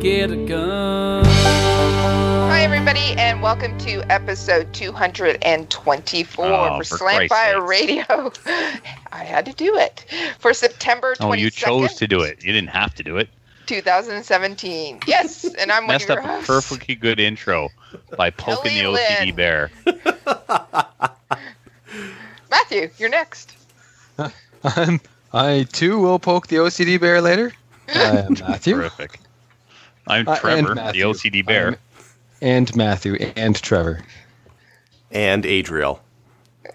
Get a gun. Hi, everybody, and welcome to episode 224 Oh, for for Slam Fire. Radio. I had to do it for September 22nd, Oh, you chose to do it. You didn't have to do it. 2017. Yes, and I'm Messed your up a perfectly good intro by poking the OCD Lynn. bear. Matthew, you're next. I'm, I too will poke the OCD bear later. I am Matthew. Terrific. I'm Uh, Trevor, the Matthew. OCD bear. I'm- and Matthew and Trevor. and Adriel.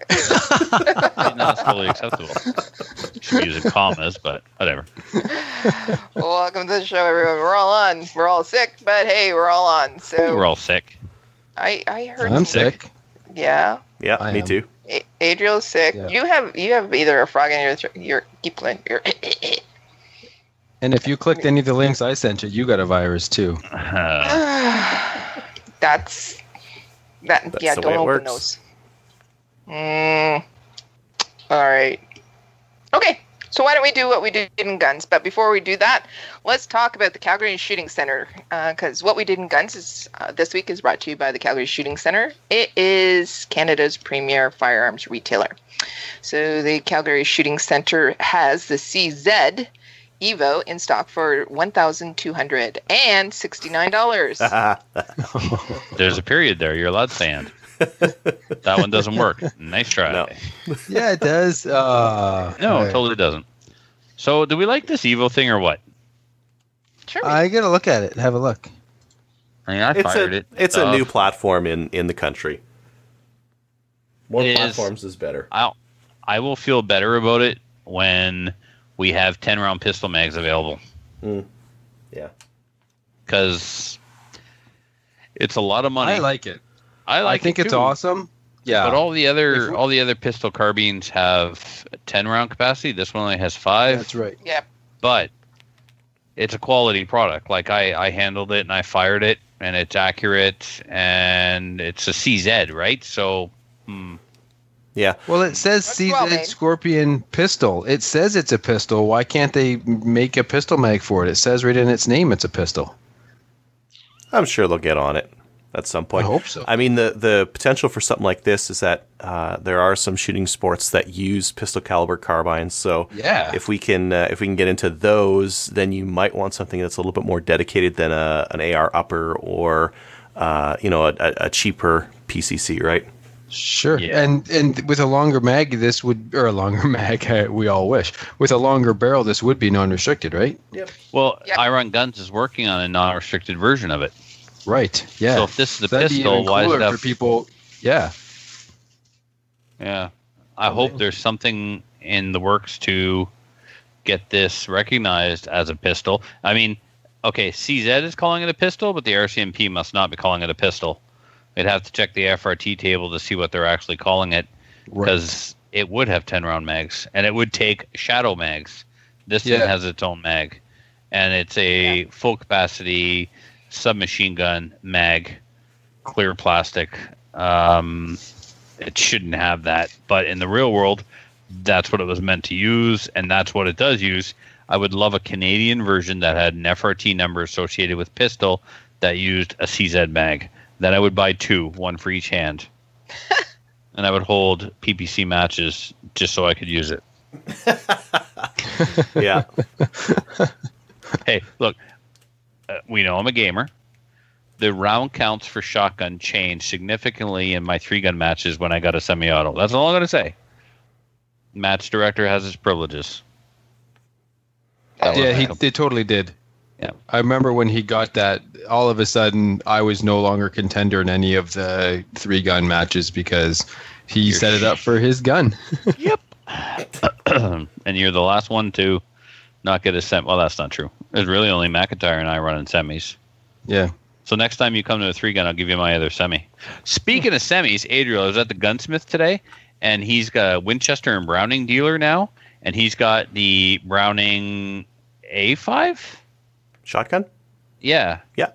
Not fully acceptable. Should be using commas, but whatever. welcome to the show, everyone. We're all on. We're all sick, but hey, we're all on. So We're all sick. I, I heard. I'm some- sick. Yeah, Yeah, I me am. too. A- Adriel's sick. Yeah. You have you have either a frog in your throat. Your keep going. Your And if you clicked any of the links I sent you, you got a virus too. Uh, That's that. That's yeah, don't open works. those. Mm, all right. Okay. So why don't we do what we did in guns? But before we do that, let's talk about the Calgary Shooting Center. Because what we did in guns is uh, this week is brought to you by the Calgary Shooting Center. It is Canada's premier firearms retailer. So the Calgary Shooting Center has the CZ Evo in stock for one thousand two hundred and sixty nine dollars. there's a period there. You're allowed to stand. that one doesn't work. Nice try. No. yeah, it does. Uh, No, I, it totally doesn't. So, do we like this Evo thing or what? Sure. I gotta look at it. Have a look. I mean, I It's fired a it. it's a new platform in in the country. More It is. platforms is better. I'll, I will feel better about it when we have 10 round pistol mags available Yeah. because it's a lot of money. I like it. I like I, think it it's awesome. Yeah. But all the other If we- all the other pistol carbines have 10 round capacity. This one only has five. That's right. Yeah. but it's a quality product. Like I, I handled it and I fired it, and it's accurate, and it's a CZ, right? So, hmm, Yeah. Well, it says That's CZ. Scorpion pistol. It says it's a pistol. Why can't they make a pistol mag for it? It says right in its name it's a pistol. I'm sure they'll get on it at some point. I hope so. I mean, the the potential for something like this is that uh, there are some shooting sports that use pistol caliber carbines. So Yeah. if we can uh, if we can get into those, then you might want something that's a little bit more dedicated than a an AR upper or uh, you know a, a, a cheaper PCC, right? Sure. Yeah. And and with a longer mag, this would or a longer mag. uh, We all wish with a longer barrel, this would be non-restricted, right? Yep. well, Yep. Iron Guns is working on a non-restricted version of it. Right. Yeah. So if this is a That'd pistol, why does cooler it have for people? Yeah. Yeah. I hope there's something in the works to get this recognized as a pistol. I mean, okay, CZ is calling it a pistol, but the RCMP must not be calling it a pistol. They'd have to check the FRT table to see what they're actually calling it Right. because it would have 10 round mags and it would take shadow mags. This Yeah. thing has its own mag and it's a full capacity submachine gun mag, clear plastic. Um, it shouldn't have that, but in the real world, that's what it was meant to use, and that's what it does use. I would love a Canadian version that had an FRT number associated with pistol that used a CZ mag. Then I would buy two, one for each hand, and I would hold PPC matches just so I could use it. Yeah. Hey, look, uh, we know I'm a gamer. The round counts for shotgun changed significantly in my three gun matches when I got a semi auto. That's all I'm going to say. Match director has his privileges. That yeah, my he they totally did. Yeah. I remember when he got that. All of a sudden, I was no longer contender in any of the three gun matches because he You're set it up for his gun. Yep. and you're the last one to not get a sem. Well, that's not true. It's really only McIntyre and I running semis. Yeah. So next time you come to a three gun, I'll give you my other semi. Speaking of semis, Adriel I was at the gunsmith today, and he's got a Winchester and Browning dealer now, and he's got the Browning A5. Shotgun? Yeah. Yeah.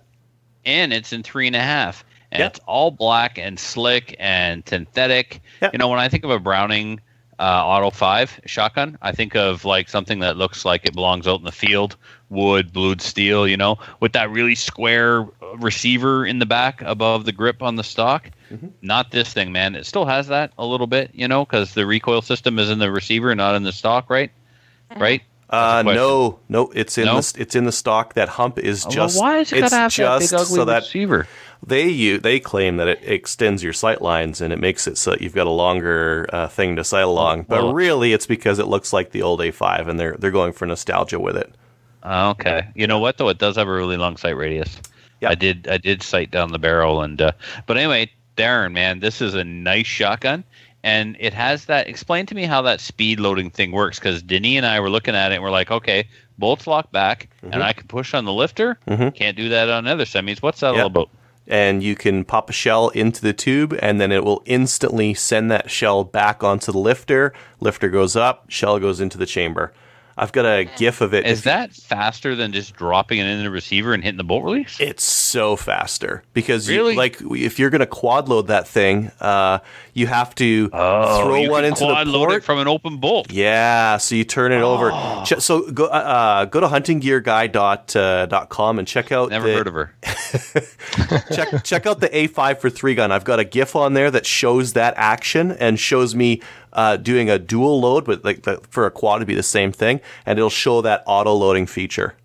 And it's in three and a half. And Yeah. it's all black and slick and synthetic. Yeah. You know, when I think of a Browning uh, Auto 5 shotgun, I think of like something that looks like it belongs out in the field wood, blued steel, you know, with that really square uh, receiver in the back above the grip on the stock. Mhm. Not this thing, man. It still has that a little bit, you know, because the recoil system is in the receiver, not in the stock, right? Right? Uh, That's a question. no, no, it's in No? the it's in the stock. That hump is just well, why is it it's that just big ugly so that receiver? they you they claim that it extends your sight lines and it makes it so that you've got a longer uh, thing to sight along. But Well- really, it's because it looks like the old A5, and they're they're going for nostalgia with it. Oh, okay. You know what though? It does have a really long sight radius. Yeah. I did. I did sight down the barrel, and uh, but anyway, Darren, man, this is a nice shotgun, and it has that. Explain to me how that speed loading thing works, because Denny and I were looking at it, and we're like, okay, bolts lock back, Mhm. and I can push on the lifter. Mhm. Can't do that on other semis. What's that Yeah. all about? and you can pop a shell into the tube and then it will instantly send that shell back onto the lifter lifter goes up shell goes into the chamber i've got a gif of it Is If- that faster than just dropping it in the receiver and hitting the bolt release? it's so faster because Really? you, like if you're going to quad load that thing uh, you have to throw Oh, you one can into quad the load port it from an open bolt. yeah, so you turn it over. Oh. Ch- So go uh, go to huntinggearguy.com uh, dot com and check out Never the, heard of her. check check out the A5 for three gun. I've got a GIF on there that shows that action and shows me uh, doing a dual load, but like the, for a quad to be the same thing, and it'll show that auto loading feature.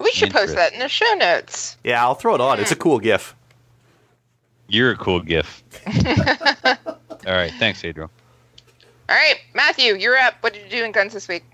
We should post that in the show notes. Yeah, I'll throw it on. It's a cool GIF. You're a cool gif. all right, thanks, Adriel. All right, Matthew, you're up. What did you do in guns this week?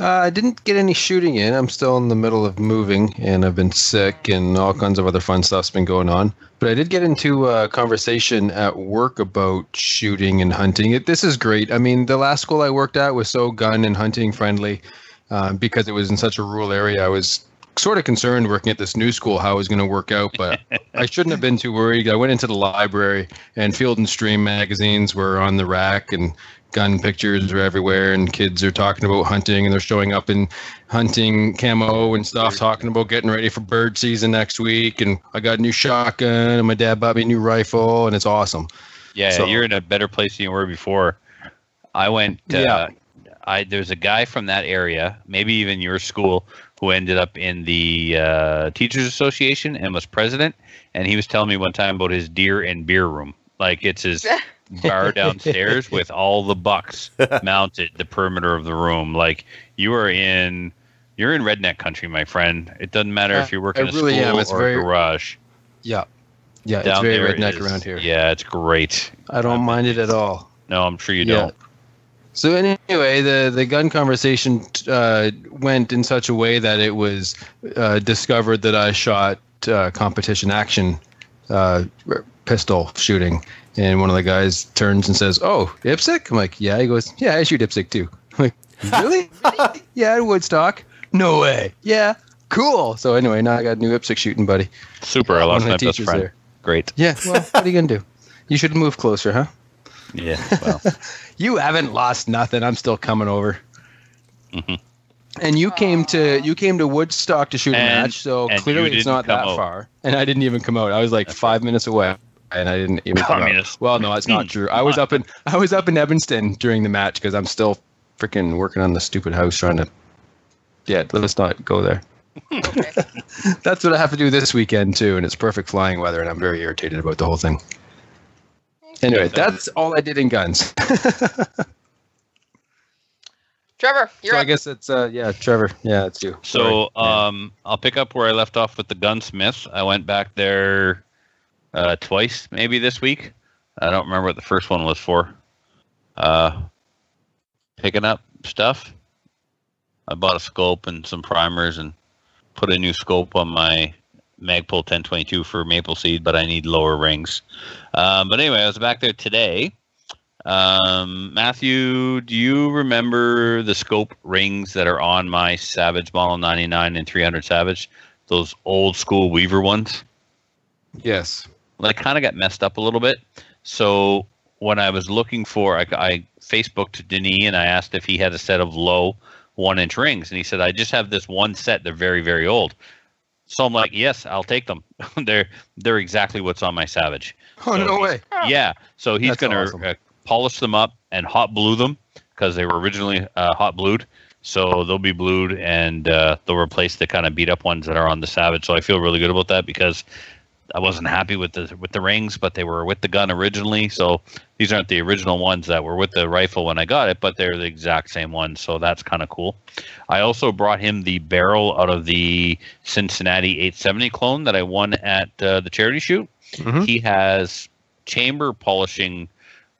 Uh, I didn't get any shooting in. I'm still in the middle of moving, and I've been sick, and all kinds of other fun stuff's been going on. But I did get into a conversation at work about shooting and hunting. It, this is great. I mean, the last school I worked at was so gun and hunting friendly uh, because it was in such a rural area. I was sort of concerned working at this new school how it was going to work out, but I shouldn't have been too worried. I went into the library, and Field and Stream magazines were on the rack, and gun pictures are everywhere and kids are talking about hunting and they're showing up in hunting camo and stuff talking about getting ready for bird season next week and i got a new shotgun and my dad bought me a new rifle and it's awesome Yeah, So- you're in a better place than you were before. I went. Uh, Yeah. I there's a guy from that area, maybe even your school, who ended up in the uh, teachers association and was president. And he was telling me one time about his deer and beer room. Like it's his bar downstairs with all the bucks mounted the perimeter of the room. Like you are in. You're in redneck country, my friend. It doesn't matter Uh, if you're working I a really school am. It's or very- a garage. yeah yeah it's very redneck is- around here Yeah, it's great. i don't mind it at all No, I'm sure you Yeah. don't. So anyway, the the gun conversation uh, went in such a way that it was uh, discovered that I shot uh, competition action uh, pistol shooting, and one of the guys turns and says, "Oh, IPSC?" I'm like, "Yeah." He goes, "Yeah, I shoot IPSC too." I'm like, "Really? yeah, at Woodstock? No way. Yeah, cool." So anyway, now I got a new IPSC shooting buddy. Super. I One lost the my best friend. there. Great. Yeah. Well, what are you gonna do? You should move closer, huh? Yeah. Well, You haven't lost nothing. I'm still coming over. Mhm. And you came to you came to Woodstock to shoot a And- match, so clearly it's didn't that come out. far. And I didn't even come out. I was like five minutes away, and I didn't even come out. Communist. Well, no, that's not true. I was up in I was up in Evanston during the match because I'm still freaking working on the stupid house trying to. Yeah, let's not go there. That's what I have to do this weekend too, and it's perfect flying weather, and I'm very irritated about the whole thing. Anyway, that's all I did in guns. Trevor, you're so I guess it's uh yeah, Trevor. Yeah, it's you. so Sorry. um, I'll pick up where I left off with the gunsmith. I went back there uh, twice, maybe this week. I don't remember what the first one was for. Uh, picking up stuff. I bought a scope and some primers and put a new scope on my Magpul 1022 for Maple Seed, but I need lower rings. Um, but anyway, I was back there today. Um, Matthew, do you remember the scope rings that are on my Savage Model 99 and 300 Savage? Those old school Weaver ones? Yes. Well, I kind of got messed up a little bit. So when I was looking for, I, I Facebooked Denis and I asked if he had a set of low one inch rings. And he said, I just have this one set. They're very, very old. So I'm like, yes, I'll take them. they're they're exactly what's on my Savage. Oh So no way. Yeah. So he's That's going to awesome. uh, polish them up and hot blue them because they were originally uh, hot blued. So they'll be blued and uh, they'll replace the kind of beat up ones that are on the Savage. So I feel really good about that because I wasn't happy with the with the rings, but they were with the gun originally. So these aren't the original ones that were with the rifle when I got it, but they're the exact same ones. So that's kind of cool. I also brought him the barrel out of the Cincinnati 870 clone that I won at uh, the charity shoot. Mhm. He has chamber polishing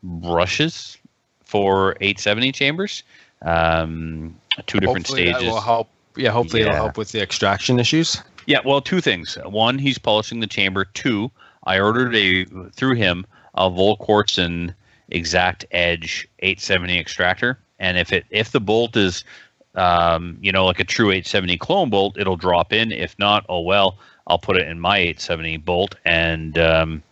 brushes for 870 chambers. Um, two different Hopefully that stages. will help. Yeah, hopefully Yeah. it'll help with the extraction issues. Yeah, well, two things. One, he's polishing the chamber. Two, I ordered a through him a Volquartsen Exact Edge 870 extractor, and if it if the bolt is, um, you know, like a true 870 clone bolt, it'll drop in. If not, oh well, I'll put it in my 870 bolt, and um,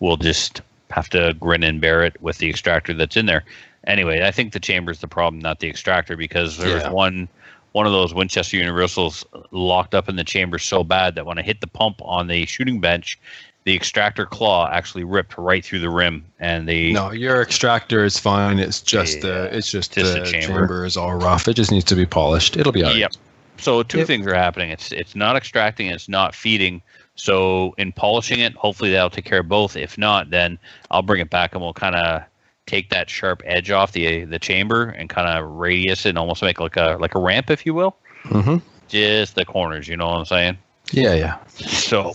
we'll just have to grin and bear it with the extractor that's in there. Anyway, I think the chamber's the problem, not the extractor, because there's Yeah. one one of those Winchester Universals locked up in the chamber so bad that when I hit the pump on the shooting bench, the extractor claw actually ripped right through the rim, and the No, your extractor is fine. It's just uh, Yeah, the it's just, just the, uh, the chamber. chamber. is all rough. It just needs to be polished. It'll be alright. Yep. So two Yep. things are happening. It's it's not extracting, it's not feeding. So in polishing it, hopefully that'll take care of both. If not, then I'll bring it back and we'll kind of take that sharp edge off the the chamber and kind of radius it and almost make like a like a ramp, if you will. hmm Just the corners, you know what I'm saying? Yeah, yeah. So,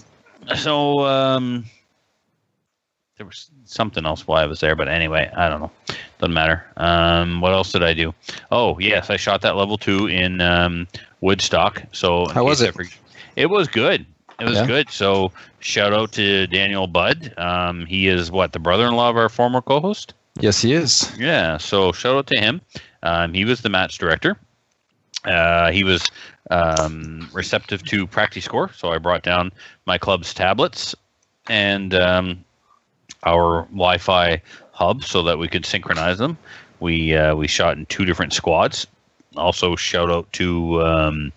so um, there was something else while I was there, but anyway, I don't know. Doesn't matter. Um, what else did I do? Oh, yes, I shot that level two in um, Woodstock. So How was it? it was good. It was Yeah? good. So shout out to Daniel Budd. Um, he is what the brother-in-law of our former co-host. Yes, he is. Yeah, so shout out to him. Um, he was the match director. Uh, he was um, receptive to practice score, so I brought down my club's tablets and um, our Wi-Fi hub so that we could synchronize them. We uh, we shot in two different squads. Also, shout out to um,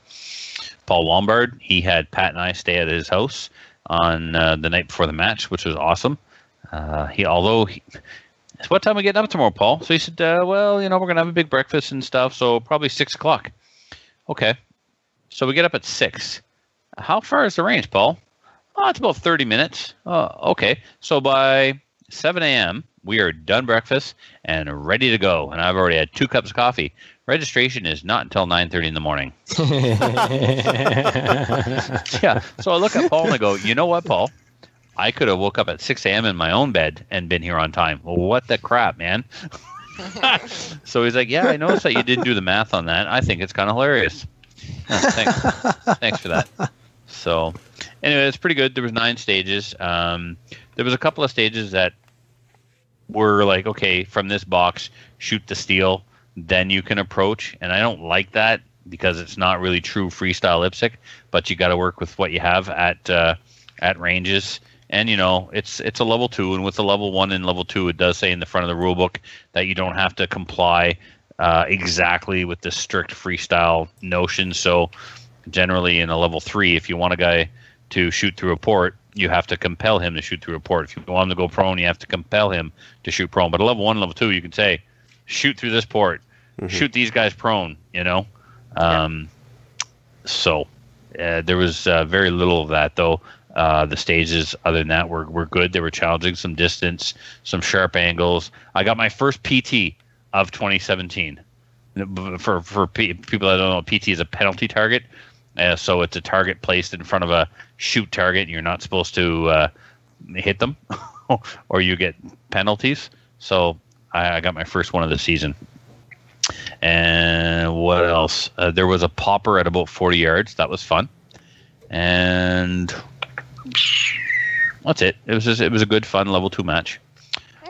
Paul Lombard. He had Pat and I stay at his house on uh, the night before the match, which was awesome. Uh, he although he, what time are we getting up tomorrow, Paul? So he said, uh, well, you know, we're going to have a big breakfast and stuff, so probably 6 o'clock. Okay. So we get up at 6. How far is the range, Paul? Oh, it's about 30 minutes. Oh, okay. So by 7 a.m., we are done breakfast and ready to go. And I've already had two cups of coffee. Registration is not until 9.30 in the morning. yeah. So I look at Paul and I go, you know what, Paul? I could have woke up at 6 a.m. in my own bed and been here on time. Well, what the crap, man? so he's like, yeah, I noticed that you didn't do the math on that. I think it's kind of hilarious. Thanks. thanks for that. So anyway, it's pretty good. There was nine stages. Um, there was a couple of stages that were like, okay, from this box, shoot the steel, then you can approach. And I don't like that because it's not really true freestyle IPSC. But you got to work with what you have at uh, at ranges. And you know, it's it's a level two, and with the level one and level two, it does say in the front of the rule book that you don't have to comply uh, exactly with the strict freestyle notion. So generally, in a level three, if you want a guy to shoot through a port, you have to compel him to shoot through a port. If you want him to go prone, you have to compel him to shoot prone. But at level one, level two, you can say, shoot through this port, shoot these guys prone. You know, um, so uh, there was uh, very little of that though. Uh, the stages, other than that, were, were good. They were challenging, some distance, some sharp angles. I got my first PT of 2017. For for P- people that don't know, PT is a penalty target. Uh, so it's a target placed in front of a shoot target, and you're not supposed to uh, hit them, or you get penalties. So I, I got my first one of the season. And what else? Uh, there was a popper at about 40 yards. That was fun. And that's it. It was just, it was a good fun level two match.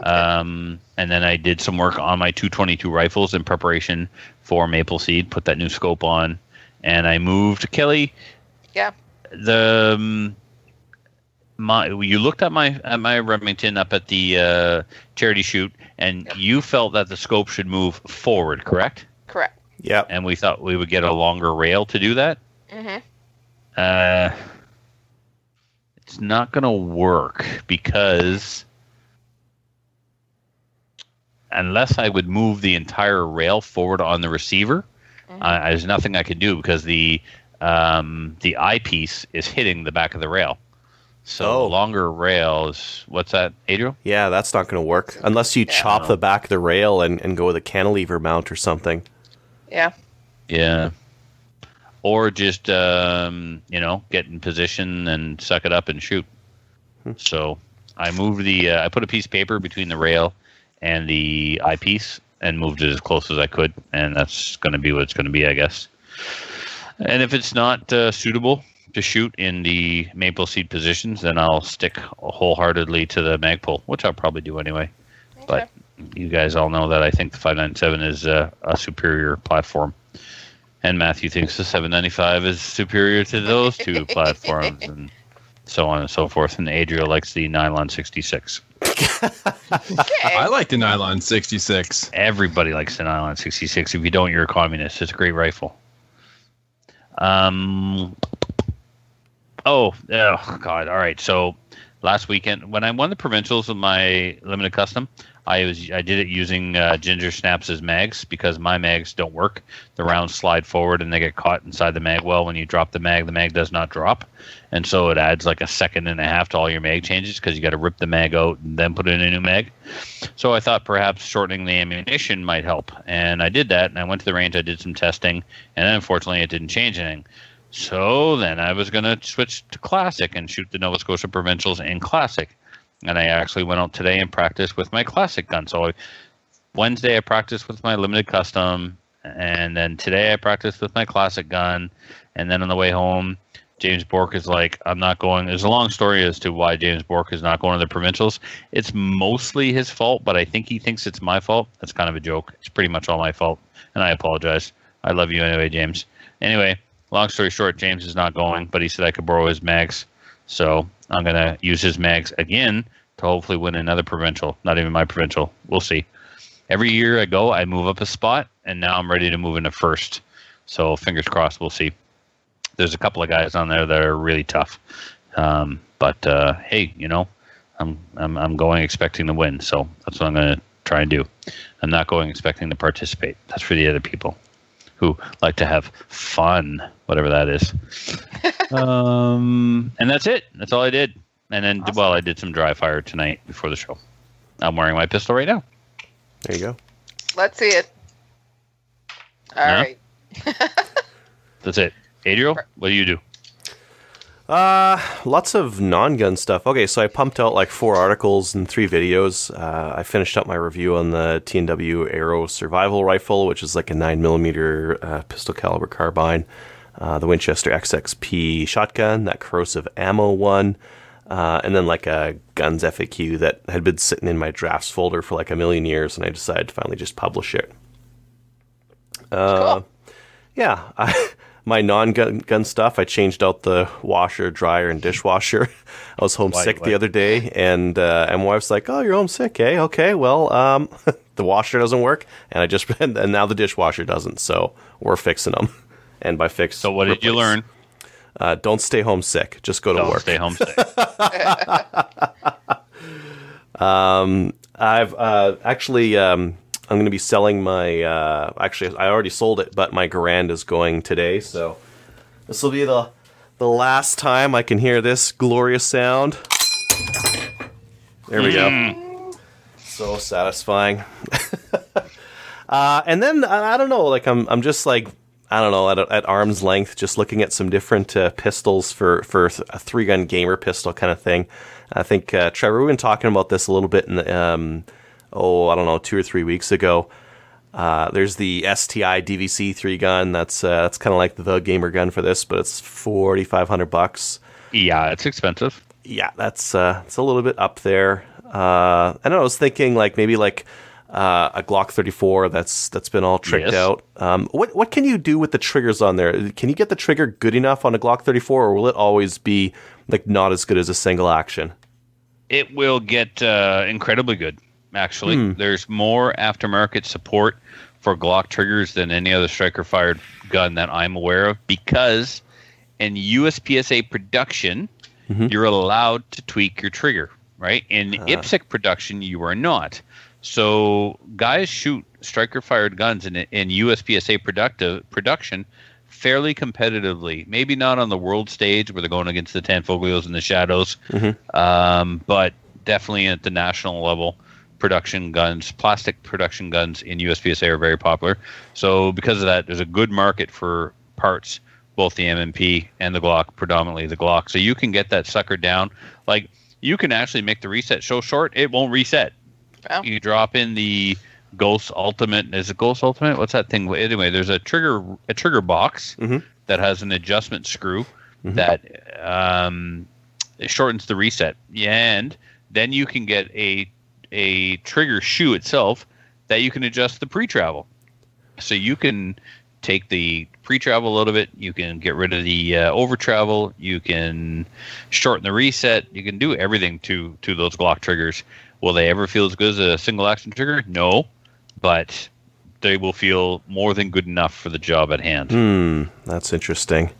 Um, and then I did some work on my 222 rifles in preparation for Maple Seed. Put that new scope on, and I moved Kelly. Yeah. The um, my you looked at my at my Remington up at the uh, charity shoot, and you felt that the scope should move forward, correct? Correct. Yeah. And we thought we would get a longer rail to do that. hmm Uh, it's not going to work because unless I would move the entire rail forward on the receiver, uh, there's nothing I can do because the um, the eyepiece is hitting the back of the rail. So Oh. longer rails. what's that, Adriel? Yeah, that's not going to work unless you chop the back of the rail and, and go with a cantilever mount or something. Yeah. Yeah. Or just um, you know get in position and suck it up and shoot. So I moved the uh, I put a piece of paper between the rail and the eyepiece and moved it as close as I could, and that's going to be what it's going to be, I guess. And if it's not uh, suitable to shoot in the maple seed positions, then I'll stick wholeheartedly to the magpul, which I'll probably do anyway. But you guys all know that I think the 597 is uh, a superior platform. And Matthew thinks the 795 is superior to those two platforms, and so on and so forth. And Adriel likes the nylon 66. Okay. I like the nylon 66. Everybody likes the nylon 66. If you don't, you're a communist. It's a great rifle. Um. Oh, oh God! All right. So last weekend, when I won the provincials with my limited custom, I was I did it using uh, Ginger Snaps as mags because my mags don't work. The rounds slide forward and they get caught inside the mag well. When you drop the mag, the mag does not drop, and so it adds like a second and a half to all your mag changes because you got to rip the mag out and then put in a new mag. So I thought perhaps shortening the ammunition might help, and I did that. And I went to the range, I did some testing, and unfortunately, it didn't change anything. So then I was going to switch to classic and shoot the Nova Scotia provincials in classic. And I actually went out today and practiced with my classic gun. So Wednesday I practiced with my limited custom, and then today I practiced with my classic gun. And then on the way home, James Bork is like, I'm not going. There's a long story as to why James Bork is not going to the provincials. It's mostly his fault, but I think he thinks it's my fault. That's kind of a joke. It's pretty much all my fault, and I apologize. I love you anyway, James. Anyway, long story short, James is not going, but he said I could borrow his mags. So I'm going to use his mags again to hopefully win another provincial. Not even my provincial. We'll see. Every year I go, I move up a spot, and now I'm ready to move into first. So fingers crossed, we'll see. There's a couple of guys on there that are really tough. Um, but uh, hey, you know, I'm, I'm I'm going expecting to win, so that's what I'm going to try and do. I'm not going expecting to participate. That's for the other people who like to have fun, whatever that is. um, and that's it. That's all I did. And then, well, I did some dry fire tonight before the show. I'm wearing my pistol right now. There you go. Let's see it. All Yeah. right. That's it. Adriel, what do you do? Uh, lots of non-gun stuff. Okay, so I pumped out like four articles and three videos. Uh, I finished up my review on the TNW Aero Survival Rifle, which is like a nine millimeter uh, pistol caliber carbine. Uh, the Winchester SXP shotgun, that corrosive ammo one, uh, and then like a guns FAQ that had been sitting in my drafts folder for like a million years, and I decided to finally just publish it. Uh, Cool. yeah, I, my non-gun gun stuff. I changed out the washer, dryer, and dishwasher. I was homesick Why- the other day, and uh, and my wife's like, "Oh, you're homesick, eh? Okay, well, um, the washer doesn't work, and I just and now the dishwasher doesn't. So we're fixing them. And by fix, So, what did you learn? Uh, don't stay homesick. Just go to Don't work. stay homesick. safe. I've uh, actually um, I'm going to be selling my. Uh, actually, I already sold it, but my Garand is going today, so this will be the the last time I can hear this glorious sound. There we go. So satisfying. uh, and then I, I don't know, like I'm I'm just like I don't know at, at arm's length, just looking at some different uh, pistols for for a three gun gamer pistol kind of thing. I think uh, Trevor, we've been talking about this a little bit in the, um, oh I don't know two or three weeks ago. Uh, there's the STI DVC three gun. That's uh, that's kind of like the gamer gun for this, but it's forty five hundred bucks yeah, it's expensive. yeah, that's uh, it's a little bit up there. Uh, I don't know. I was thinking like maybe like uh, a Glock 34 that's that's been all tricked Yes. out. Um, what what can you do with the triggers on there? Can you get the trigger good enough on a Glock 34, or will it always be like not as good as a single action? It will get uh, incredibly good. Actually, hmm. there's more aftermarket support for Glock triggers than any other striker fired gun that I'm aware of because in USPSA production, mm-hmm. you're allowed to tweak your trigger, right? In ah. IPSC production, you are not. So guys shoot striker fired guns in, in USPSA productive production fairly competitively. Maybe not on the world stage where they're going against the Tanfoglios and the Shadows, mm-hmm. um, but definitely at the national level. Production guns, plastic production guns in USPSA are very popular. So because of that, there's a good market for parts, both the M&P and the Glock, predominantly the Glock. So you can get that sucker down. Like you can actually make the reset so short it won't reset. Wow. You drop in the Ghost Ultimate. Is it Ghost Ultimate? What's that thing? Anyway, there's a trigger a trigger box Mhm. that has an adjustment screw that um, shortens the reset. Yeah, and then you can get a a trigger shoe itself that you can adjust the pre-travel. So you can take the pre-travel out of it. You can get rid of the uh, over travel. You can shorten the reset. You can do everything to to those Glock triggers. Will they ever feel as good as a single action trigger? No, but they will feel more than good enough for the job at hand. Hmm, that's interesting.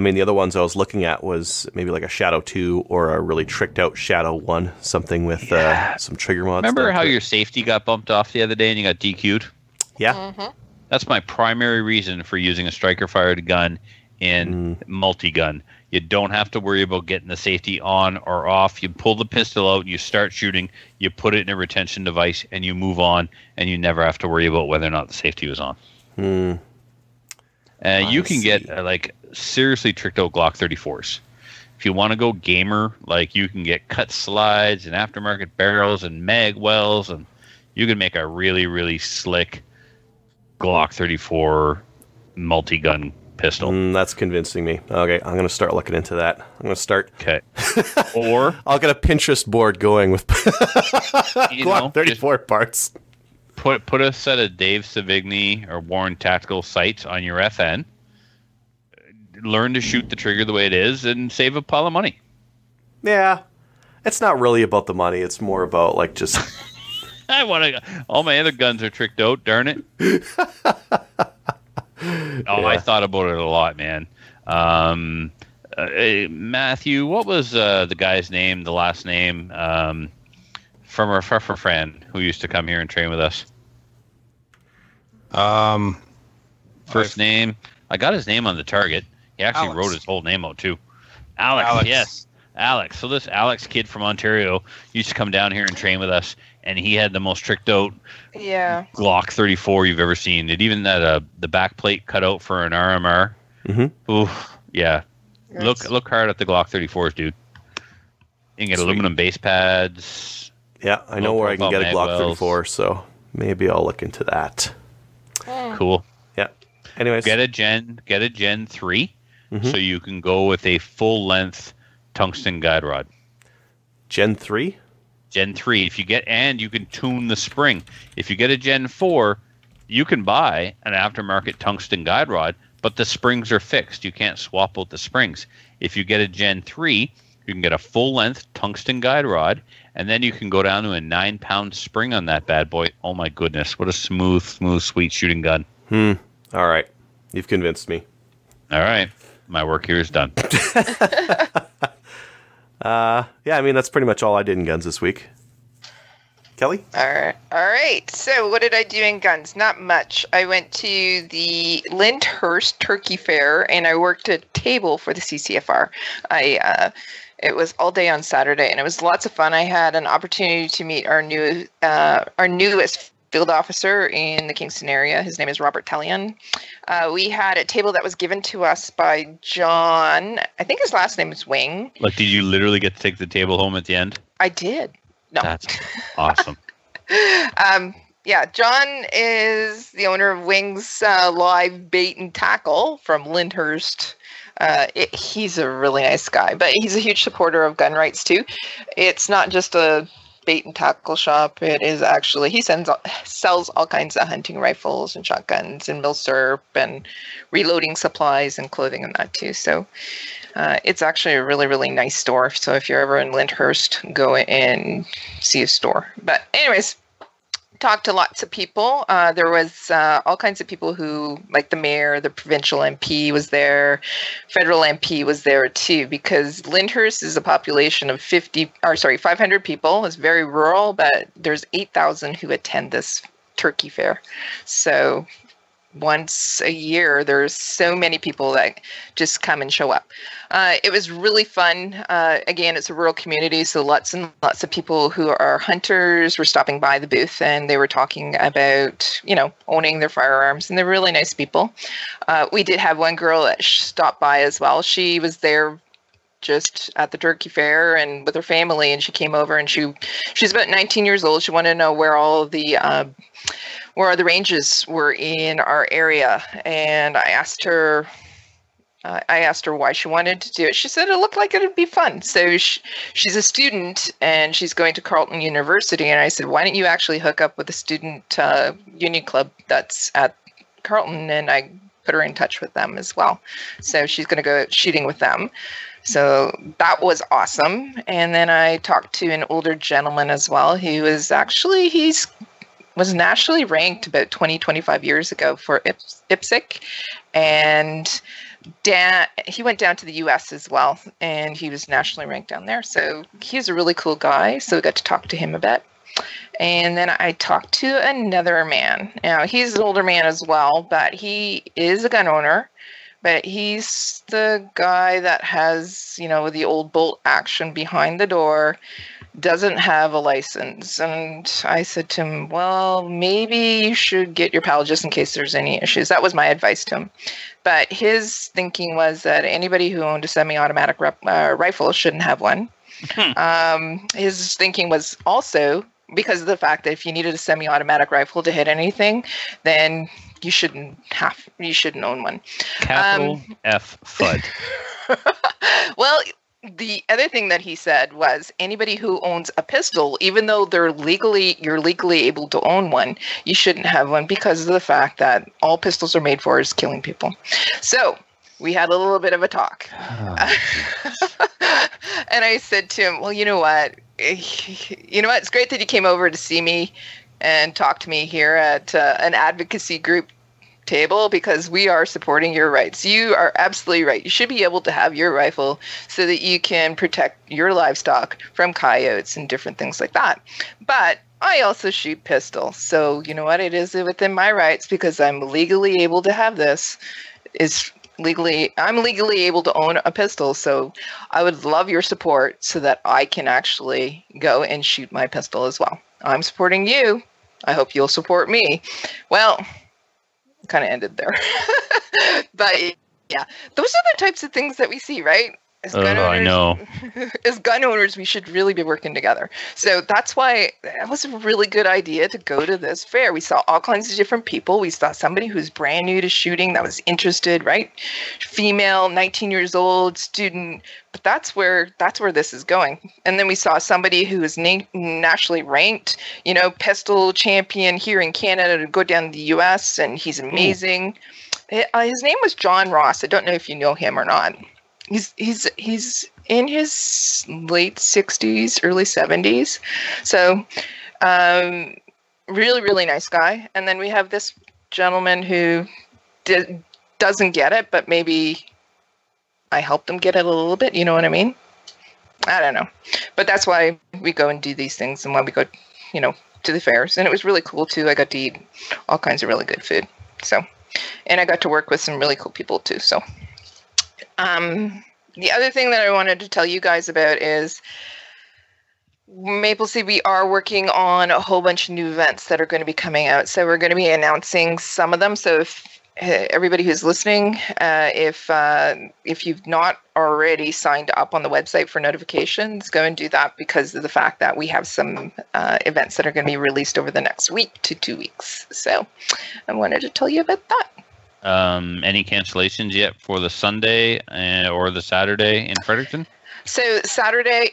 I mean, the other ones I was looking at was maybe like a Shadow 2 or a really tricked out Shadow 1, something with uh, some trigger mods. Remember there. how your safety got bumped off the other day and you got DQ'd? Yeah. That's my primary reason for using a striker fired gun in multi gun. You don't have to worry about getting the safety on or off. You pull the pistol out, you start shooting, you put it in a retention device, and you move on, and you never have to worry about whether or not the safety was on. Hmm. Uh, you can get uh, like seriously tricked out Glock 34s. If you want to go gamer, like you can get cut slides and aftermarket barrels and mag wells, and you can make a really, really slick Glock 34 multi gun pistol. Mm, that's convincing me. Okay, I'm going to start looking into that. I'm going to start. Okay. or, I'll get a Pinterest board going with Glock know, 34 parts. Put, put a set of Dave Savigny or Warren Tactical sights on your FN. Learn to shoot the trigger the way it is and save a pile of money. Yeah. It's not really about the money. It's more about like just I want to. All my other guns are tricked out. Darn it! oh, I thought about it a lot, man. Um, uh, Matthew, what was uh, the guy's name? The last name um, from our fr- fr- friend who used to come here and train with us. Um, First name. I got his name on the target. He actually Alex. wrote his whole name out too. Alex, Alex. Yes. Alex. So this Alex kid from Ontario used to come down here and train with us, and he had the most tricked out Yeah. Glock 34 you've ever seen. It even had a the back plate cut out for an RMR. Mm-hmm. Ooh, yeah. That's- Look look hard at the Glock 34s, dude. You can get Sweet. aluminum base pads. Yeah, I know where I can get a Glock mag 34, so maybe I'll look into that. Cool. Yeah. Anyways, Get a Gen get a Gen 3 Mhm. so you can go with a full length tungsten guide rod. Gen 3? Gen 3 if you get and you can tune the spring. If you get a Gen 4, you can buy an aftermarket tungsten guide rod, but the springs are fixed. You can't swap out the springs. If you get a Gen 3, you can get a full length tungsten guide rod, and then you can go down to a nine pound spring on that bad boy. Oh my goodness, what a smooth, smooth, sweet shooting gun. Hmm. All right. You've convinced me. All right, my work here is done. Uh, yeah, I mean, that's pretty much all I did in guns this week. Kelly? All right. All right. So, what did I do in guns? Not much. I went to the Lyndhurst Turkey Fair and I worked a table for the CCFR. I uh, it was all day on Saturday and it was lots of fun. I had an opportunity to meet our new uh, our newest field officer in the Kingston area. His name is Robert Tellian. Uh, we had a table that was given to us by John. I think his last name is Wing. Like, did you literally get to take the table home at the end? I did. No. That's awesome. um, yeah, John is the owner of Wings uh, Live Bait and Tackle from Lyndhurst. Uh, it, he's a really nice guy, but he's a huge supporter of gun rights too. It's not just a bait and tackle shop. It is actually he sends sells all kinds of hunting rifles and shotguns and milsurp and reloading supplies and clothing and that too. So uh, it's actually a really really nice store. So if you're ever in Lyndhurst, go and see a store. But anyways, talked to lots of people. Uh, there was uh, all kinds of people who, like the mayor, the provincial MP was there, federal MP was there too, because Lyndhurst is a population of 50, or sorry, 500 people. It's very rural, but there's 8,000 who attend this turkey fair. So once a year. There's so many people that just come and show up. Uh, it was really fun. Uh, again, it's a rural community, so lots and lots of people who are hunters were stopping by the booth and they were talking about, you know, owning their firearms, and they're really nice people. Uh, we did have one girl that stopped by as well. She was there just at the turkey fair and with her family and she came over and she she's about 19 years old she wanted to know where all the uh, where the ranges were in our area and i asked her uh, i asked her why she wanted to do it. She said it looked like it would be fun. So she, she's a student and she's going to carleton university and i said why don't you actually hook up with a student uh, union club that's at carleton? And i put her in touch with them as well. So she's going to go shooting with them. So that was awesome. And then I talked to an older gentleman as well who was actually he's was nationally ranked about 20 25 years ago for Ips- IPSC and Dan, he went down to the US as well and he was nationally ranked down there. So he's a really cool guy. So we got to talk to him a bit. And then I talked to another man. Now he's an older man as well, but he is a gun owner but he's the guy that has, you know, the old bolt action behind the door, doesn't have a license. And I said to him, Well, maybe you should get your PAL just in case there's any issues. That was my advice to him. But his thinking was that anybody who owned a semi automatic rep- uh, rifle shouldn't have one. um, his thinking was also because of the fact that if you needed a semi automatic rifle to hit anything, then you shouldn't have you shouldn't own one. Capital Um, F FUD. well, the other thing that he said was anybody who owns a pistol, even though they're legally you're legally able to own one, you shouldn't have one because of the fact that all pistols are made for is killing people. So we had a little bit of a talk. and I said to him, Well, you know what? You know what? It's great that you came over to see me and talk to me here at uh, an advocacy group table because we are supporting your rights. You are absolutely right. You should be able to have your rifle so that you can protect your livestock from coyotes and different things like that. But I also shoot pistol. So, you know what? It is within my rights because I'm legally able to have this. Is legally I'm legally able to own a pistol, so I would love your support so that I can actually go and shoot my pistol as well. I'm supporting you. I hope you'll support me. Well, kind of ended there. but yeah, those are the types of things that we see, right? As Oh, I know. as gun owners, we should really be working together. So that's why that was a really good idea to go to this fair. We saw all kinds of different people. We saw somebody who's brand new to shooting that was interested, right? Female, 19 years old, student. But that's where that's where this is going. And then we saw somebody who is na- nationally ranked, you know, pistol champion here in Canada to go down to the U.S. and he's amazing. Uh, His name was John Ross. I don't know if you know him or not he's he's he's in his late 60s early 70s so um really really nice guy. And then we have this gentleman who doesn't get it but maybe i helped him get it a little bit. You know what i mean? I don't know. But that's why we go and do these things and why we go you know to the fairs. And it was really cool too. I got to eat all kinds of really good food. So and i got to work with some really cool people too. So um, the other thing that I wanted to tell you guys about is Maple Seed, we are working on a whole bunch of new events that are going to be coming out. So we're going to be announcing some of them. So if uh, everybody who's listening, uh, if uh, if you've not already signed up on the website for notifications, go and do that because of the fact that we have some uh, events that are going to be released over the next week to two weeks. So I wanted to tell you about that. Um, any cancellations yet for the Sunday uh, or the Saturday in Fredericton? So Saturday,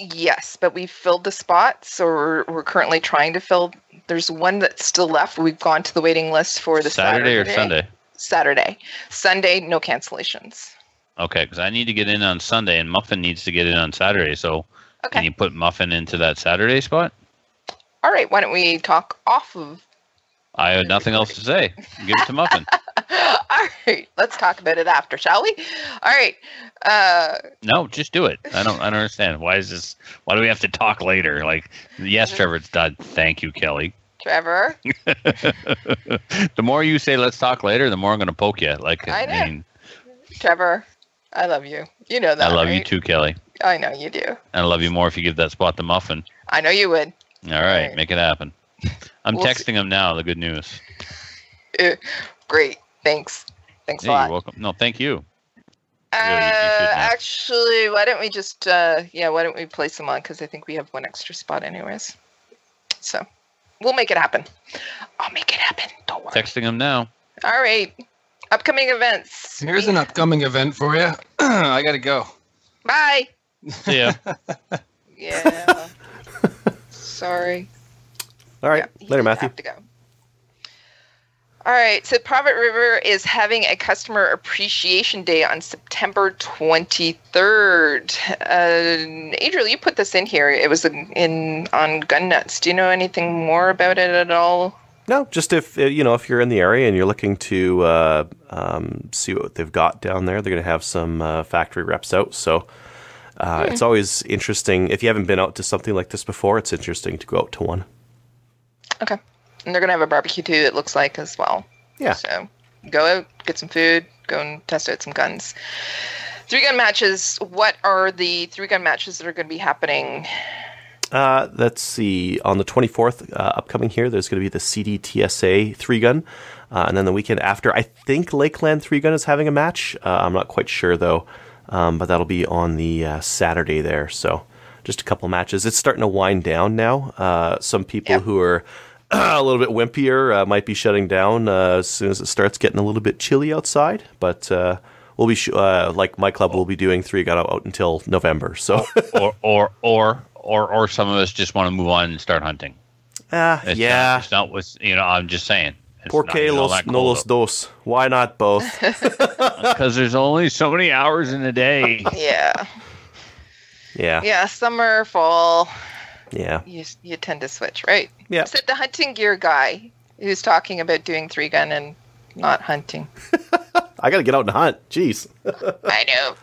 Yes, but we filled the spots, so we're, we're currently trying to fill. There's one that's still left. We've gone to the waiting list for the Saturday, Saturday or Sunday? Saturday. Sunday, no cancellations. Okay, because I need to get in on Sunday, and Muffin needs to get in on Saturday. So Okay. can you put Muffin into that Saturday spot? All right. Why don't we talk off of? I have nothing else to say. Give it to Muffin. All right. Let's talk about it after, shall we? All right. Uh, No, just do it. I don't. I don't understand. Why is this? Why do we have to talk later? Like, yes, Trevor, it's done. Thank you, Kelly. Trevor. the more you say "let's talk later," the more I'm going to poke you. Like, I know. I mean, Trevor. I love you. You know that. I love you too, Kelly. I know you do. And I love you more if you give that spot to Muffin. I know you would. All right, Right. make it happen. I'm We'll see. texting him now. The good news. Uh, Great. Thanks. Thanks Yeah, a lot. you're welcome. No, thank you. Uh, Yeah, you- you actually, why don't we just, uh, yeah, why don't we place them on? Because I think we have one extra spot, anyways. So we'll make it happen. I'll make it happen. Don't worry. Texting him now. All right. Upcoming events. Here's an upcoming event for you. I gotta go. Bye. Yeah. Yeah. Sorry. All right, Yeah, later, Matthew. Have to go. All right, so Private River is having a customer appreciation day on September 23rd. Uh, Adriel, you put this in here. It was in, on Gun Nuts. Do you know anything more about it at all? No, just if uh, you know if you're in the area and you're looking to uh, um, see what they've got down there, they're going to have some uh, factory reps out. So uh, it's always interesting if you haven't been out to something like this before. It's interesting to go out to one. Okay. And they're going to have a barbecue too, it looks like, as well. Yeah. So go out, get some food, go and test out some guns. Three gun matches. What are the three gun matches that are going to be happening? Uh, let's see. On the 24th, uh, upcoming here, there's going to be the CDTSA three gun. Uh, and then the weekend after, I think Lakeland three gun is having a match. Uh, I'm not quite sure though. Um, but that'll be on the uh, Saturday there. So just a couple matches. It's starting to wind down now. Uh, some people Yep. who are a little bit wimpier uh, might be shutting down uh, as soon as it starts getting a little bit chilly outside. But uh, we'll be, sh- uh, like my club, will be doing three got out until November. So, or or or or or some of us just want to move on and start hunting. ah, It's yeah. Not, it's not with you know. I'm just saying. Por que los, no los dos? Why not both? Because there's only so many hours in a day. Yeah. yeah, Yeah, summer, fall, yeah, you, you tend to switch, right? yeah. Except the hunting gear guy who's talking about doing three gun and not hunting. I got to get out and hunt. Jeez. I know.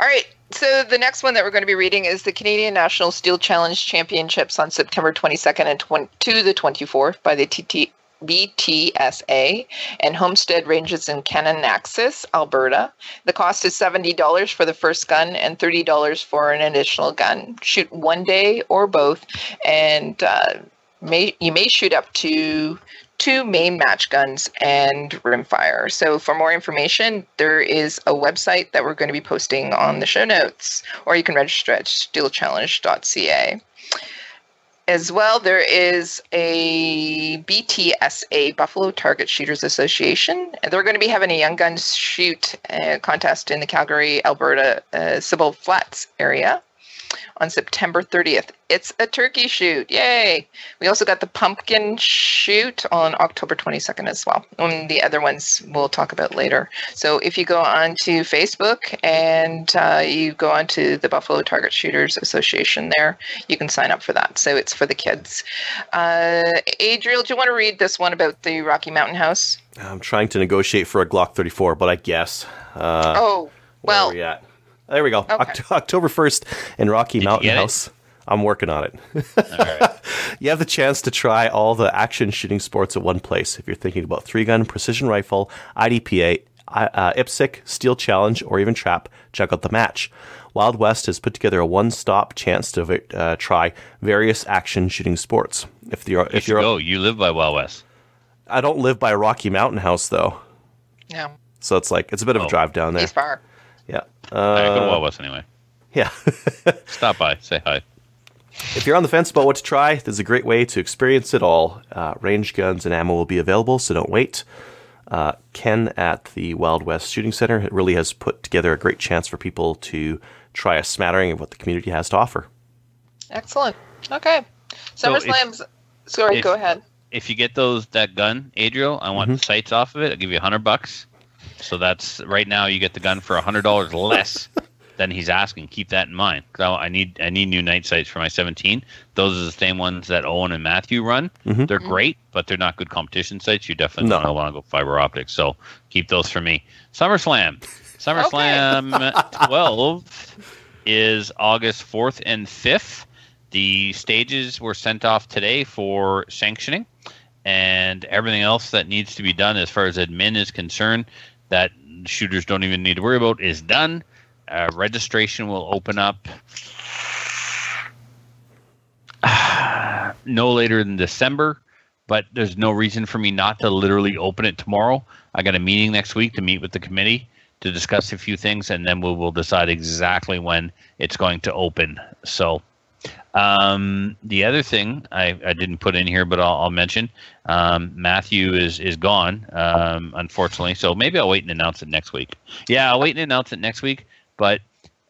All right. So the next one that we're going to be reading is the Canadian National Steel Challenge Championships on September 22nd and 20, to the 24th by the TT, BTSA and Homestead Ranges in Kananaskis, Alberta. The cost is $70 for the first gun and $30 for an additional gun. Shoot one day or both, and uh, may you may shoot up to two main match guns and rimfire. So for more information, there is a website that we're going to be posting on the show notes, or you can register at steelchallenge.ca. As well, there is a BTSA Buffalo Target Shooters Association. And they're going to be having a young guns shoot uh, contest in the Calgary, Alberta, uh, Flats area on September 30th. It's a turkey shoot. Yay! We also got the pumpkin shoot on October 22nd as well. And the other ones we'll talk about later. So if you go on to Facebook and uh, you go on to the Buffalo Target Shooters Association there, you can sign up for that. So it's for the kids. Uh, Adriel, do you want to read this one about the Rocky Mountain House? I'm trying to negotiate for a Glock 34, but I guess. Uh, oh, well, we? There we go. Okay. Oct- October 1st in Rocky you Mountain get it? House. I'm working on it. All right. You have the chance to try all the action shooting sports at one place. If you're thinking about three gun, precision rifle, IDPA, uh, IPSC, Steel Challenge, or even Trap, check out the match. Wild West has put together a one-stop chance to uh, try various action shooting sports. If you're, You if you're, go. You live by Wild West. I don't live by Rocky Mountain House though, no, so it's like it's a bit of a Oh. drive down there. he's far. Yeah, All right, go to uh, Wild West anyway. yeah. Stop by. Say hi. If you're on the fence about what to try, there's a great way to experience it all. Uh, range guns and ammo will be available, so don't wait. Uh, Ken at the Wild West Shooting Center really has put together a great chance for people to try a smattering of what the community has to offer. Excellent. Okay. So if- SummerSlam's. Sorry, if- go ahead. If you get those that gun, Adriel, I want the sights off of it. I'll give you a hundred bucks. So that's right now you get the gun for a hundred dollars less than he's asking. Keep that in mind. I I need I need new night sights for my 17. Those are the same ones that Owen and Matthew run. Mhm. They're great, but they're not good competition sights. You definitely No. don't want to go fiber optics. So keep those for me. SummerSlam. SummerSlam 12 is August 4th and 5th. The stages were sent off today for sanctioning, and everything else that needs to be done as far as admin is concerned, that shooters don't even need to worry about, is done. Uh, registration will open up no later than December, but there's no reason for me not to literally open it tomorrow. I got a meeting next week to meet with the committee to discuss a few things, and then we will decide exactly when it's going to open. So, um, the other thing I, I didn't put in here, but I'll, I'll mention um, Matthew is is gone, um, unfortunately. So maybe I'll wait and announce it next week. Yeah, I'll wait and announce it next week. But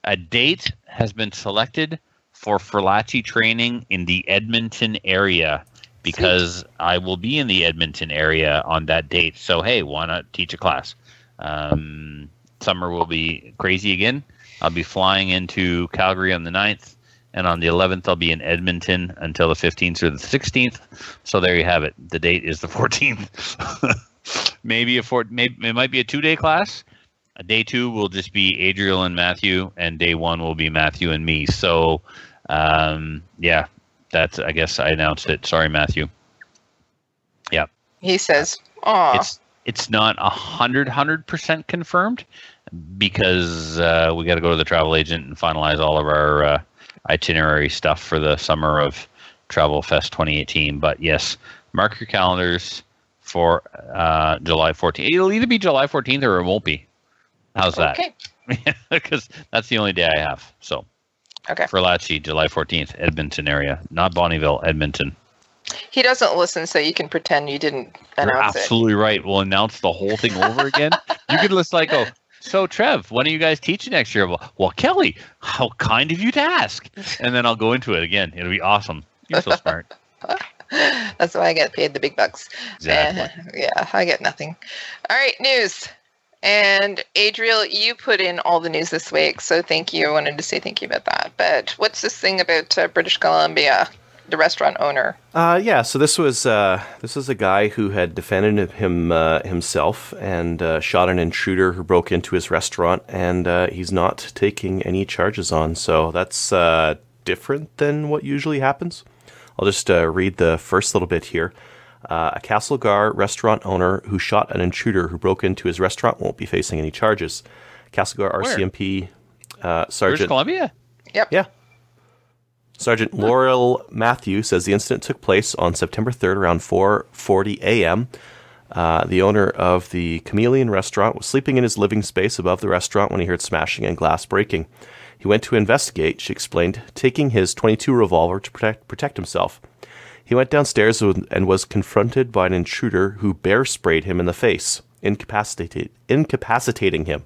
a date has been selected for Ferlacci training in the Edmonton area because I will be in the Edmonton area on that date. So hey, why not teach a class? Um, summer will be crazy again. I'll be flying into Calgary on the 9th, and on the 11th I'll be in Edmonton until the 15th or the 16th. So there you have it. The date is the 14th. maybe a four, maybe it might be a two-day class. Day two will just be Adriel and Matthew, and day one will be Matthew and me. So, um, yeah, that's I guess I announced it. Sorry, Matthew. Yeah. He says, "Aw, It's it's not a hundred hundred percent confirmed because uh, we got to go to the travel agent and finalize all of our uh, itinerary stuff for the summer of Travel Fest 2018. But yes, mark your calendars for uh, July 14th. It'll either be July 14th or it won't be. How's that? okay, Because that's the only day I have. So okay." for Lachie, July 14th, Edmonton area, not Bonnyville, Edmonton. He doesn't listen, so you can pretend you didn't You're announce it. absolutely right. We'll announce the whole thing over again. you could just like go. So Trev, when are you guys teaching next year? Well, well, Kelly, how kind of you to ask. And then I'll go into it again. It'll be awesome. You're so smart. That's why I get paid the big bucks. Exactly. Uh, yeah, I get nothing. All right, news. And Adriel, you put in all the news this week, so thank you. I wanted to say thank you about that. But what's this thing about uh, British Columbia, the restaurant owner? Uh, yeah, so this was uh, this was a guy who had defended him uh, himself and uh, shot an intruder who broke into his restaurant, and uh, he's not taking any charges on. So that's uh, different than what usually happens. I'll just uh, read the first little bit here. Uh, a Castlegar restaurant owner who shot an intruder who broke into his restaurant won't be facing any charges. Castlegar Where? RCMP uh, British Sergeant Columbia? yeah. Sergeant Laurel Matthew says the incident took place on September 3rd around 4:40 a.m. Uh, the owner of the Chameleon restaurant was sleeping in his living space above the restaurant when he heard smashing and glass breaking. He went to investigate, she explained, taking his 22 revolver to protect, protect himself. He went downstairs and was confronted by an intruder who bear sprayed him in the face, incapacitated, incapacitating him.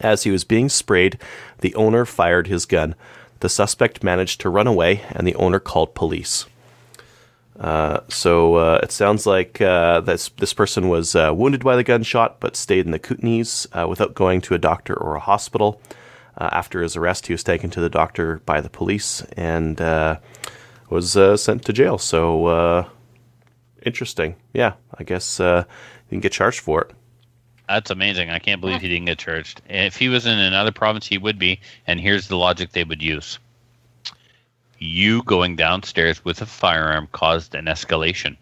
As he was being sprayed, the owner fired his gun. The suspect managed to run away, and the owner called police. Uh, so uh, it sounds like uh, this this person was uh, wounded by the gunshot, but stayed in the Kootenays uh, without going to a doctor or a hospital. Uh, after his arrest, he was taken to the doctor by the police and was sent to jail. So interesting. Yeah, I guess you can get charged for it. That's amazing. I can't believe he didn't get charged. If he was in another province, he would be. And here's the logic they would use you going downstairs with a firearm caused an escalation.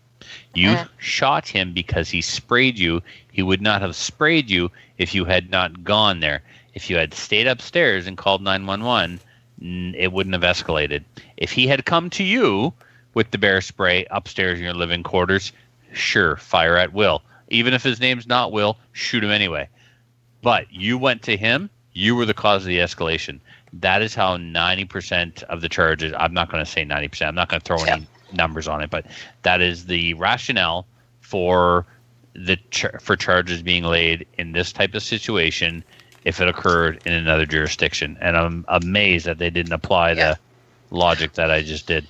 You Uh. shot him because he sprayed you. He would not have sprayed you if you had not gone there. If you had stayed upstairs and called 911, it wouldn't have escalated. If he had come to you with the bear spray upstairs in your living quarters, sure, fire at will. Even if his name's not Will, shoot him anyway. But you went to him, you were the cause of the escalation. That is how 90% of the charges, I'm not going to say 90%, I'm not going to throw any numbers on it, but that is the rationale for the char- for charges being laid in this type of situation if it occurred in another jurisdiction. And I'm amazed that they didn't apply Yeah. the logic that I just did.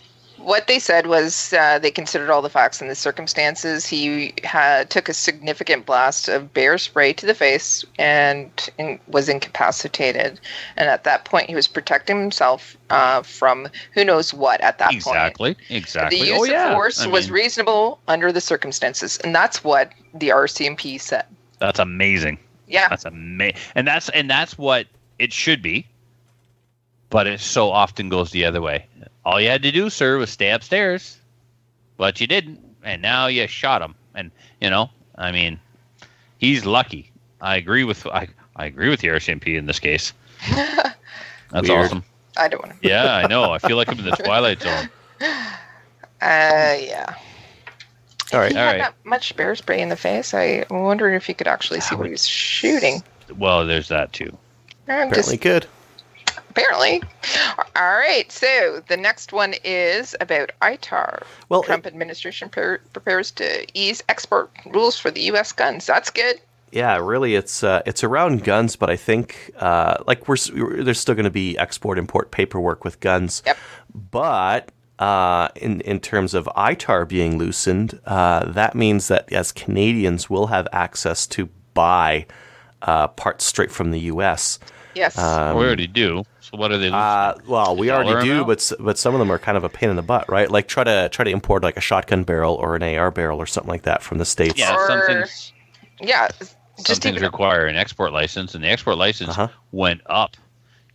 What they said was uh, they considered all the facts and the circumstances. He had took a significant blast of bear spray to the face and in, was incapacitated. And at that point, he was protecting himself uh, from who knows what. At that point, Exactly. Exactly. the use oh, yeah. of force I was mean, reasonable under the circumstances, and that's what the RCMP said. That's amazing. Yeah, That's amazing, and that's and that's what it should be. But it so often goes the other way. All you had to do, sir, was stay upstairs, but you didn't, and now you shot him. And you know, I mean, he's lucky. I agree with I, I agree with the RCMP in this case. That's Weird. awesome. I don't want to. Yeah, I know. I feel like I'm in the twilight zone. Uh, yeah. All right. He all had right. that much bear spray in the face. I wondered if you could actually see what he was shooting. Well, there's that too. I'm just Apparently good. Apparently. All right. So the next one is about ITAR. Well, Trump administration pre- prepares to ease export rules for the U.S. guns. That's good. Yeah, really, it's uh, it's around guns, but I think uh, like we're, we're there's still going to be export import paperwork with guns. Yep. But uh, in in terms of ITAR being loosened, uh, that means that as Canadians will have access to buy uh, parts straight from the U.S. Yes. Um, we already do. So what are they? Uh, well, we already do, amount? but but some of them are kind of a pain in the butt, right? Like try to try to import like a shotgun barrel or an AR barrel or something like that from the states. yeah, Or- some things. yeah. Just things require an export license, and the export license Uh-huh. went up.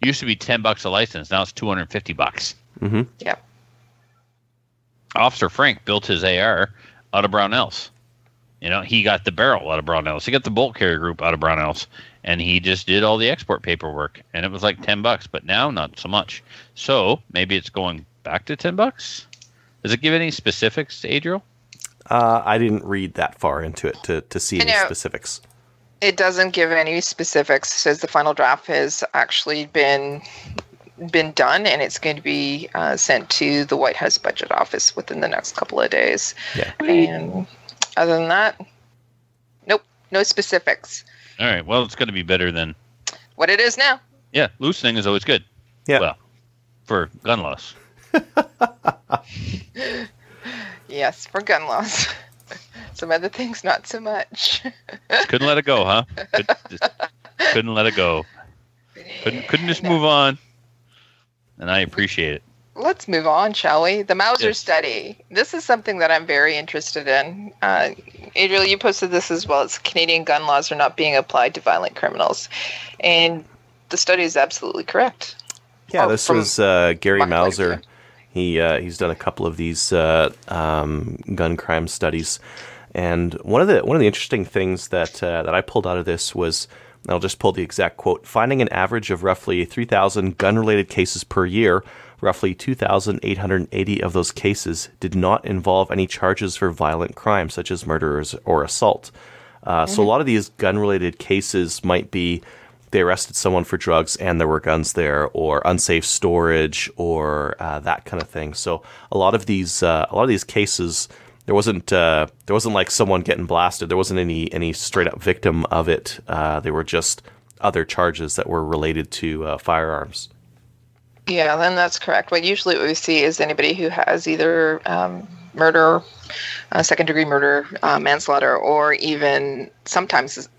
Used to be ten bucks a license, now it's two hundred and fifty bucks. hmm yeah. Officer Frank built his AR out of Brownells. You know, he got the barrel out of Brownells. He got the bolt carrier group out of Brownells, and he just did all the export paperwork, and it was like ten bucks. But now, not so much. So maybe it's going back to ten bucks. Does it give any specifics, to Adriel? Uh, I didn't read that far into it to to see I any know. specifics. It doesn't give any specifics. It says the final draft has actually been been done, and it's going to be uh, sent to the White House Budget Office within the next couple of days. Yeah. And other than that, nope, no specifics. All right. Well, it's going to be better than What it is now. yeah. Loosening is always good. Yeah. Well, for gun laws. Yes, for gun laws. Some other things, not so much. Couldn't let it go, huh? Could, just couldn't let it go. Couldn't couldn't just move on. And I appreciate it. Let's move on, shall we? The Mauser Yes. study. This is something that I'm very interested in. Uh, Adriel, you posted this as well. It's Canadian gun laws are not being applied to violent criminals, and the study is absolutely correct. Yeah, Or this was uh, Gary Mauser. He uh, he's done a couple of these uh, um, gun crime studies, and one of the one of the interesting things that uh, that I pulled out of this was I'll just pull the exact quote: finding an average of roughly 3,000 gun-related cases per year. Roughly 2,880 of those cases did not involve any charges for violent crime, such as murder or assault. Uh, So a lot of these gun-related cases might be they arrested someone for drugs and there were guns there, or unsafe storage, or uh, that kind of thing. So a lot of these uh, a lot of these cases there wasn't uh, there wasn't like someone getting blasted. There wasn't any any straight up victim of it. Uh, they were just other charges that were related to uh, firearms. Yeah, then that's correct. What usually what we see is anybody who has either um, murder, uh, second degree murder, uh, manslaughter, or even sometimes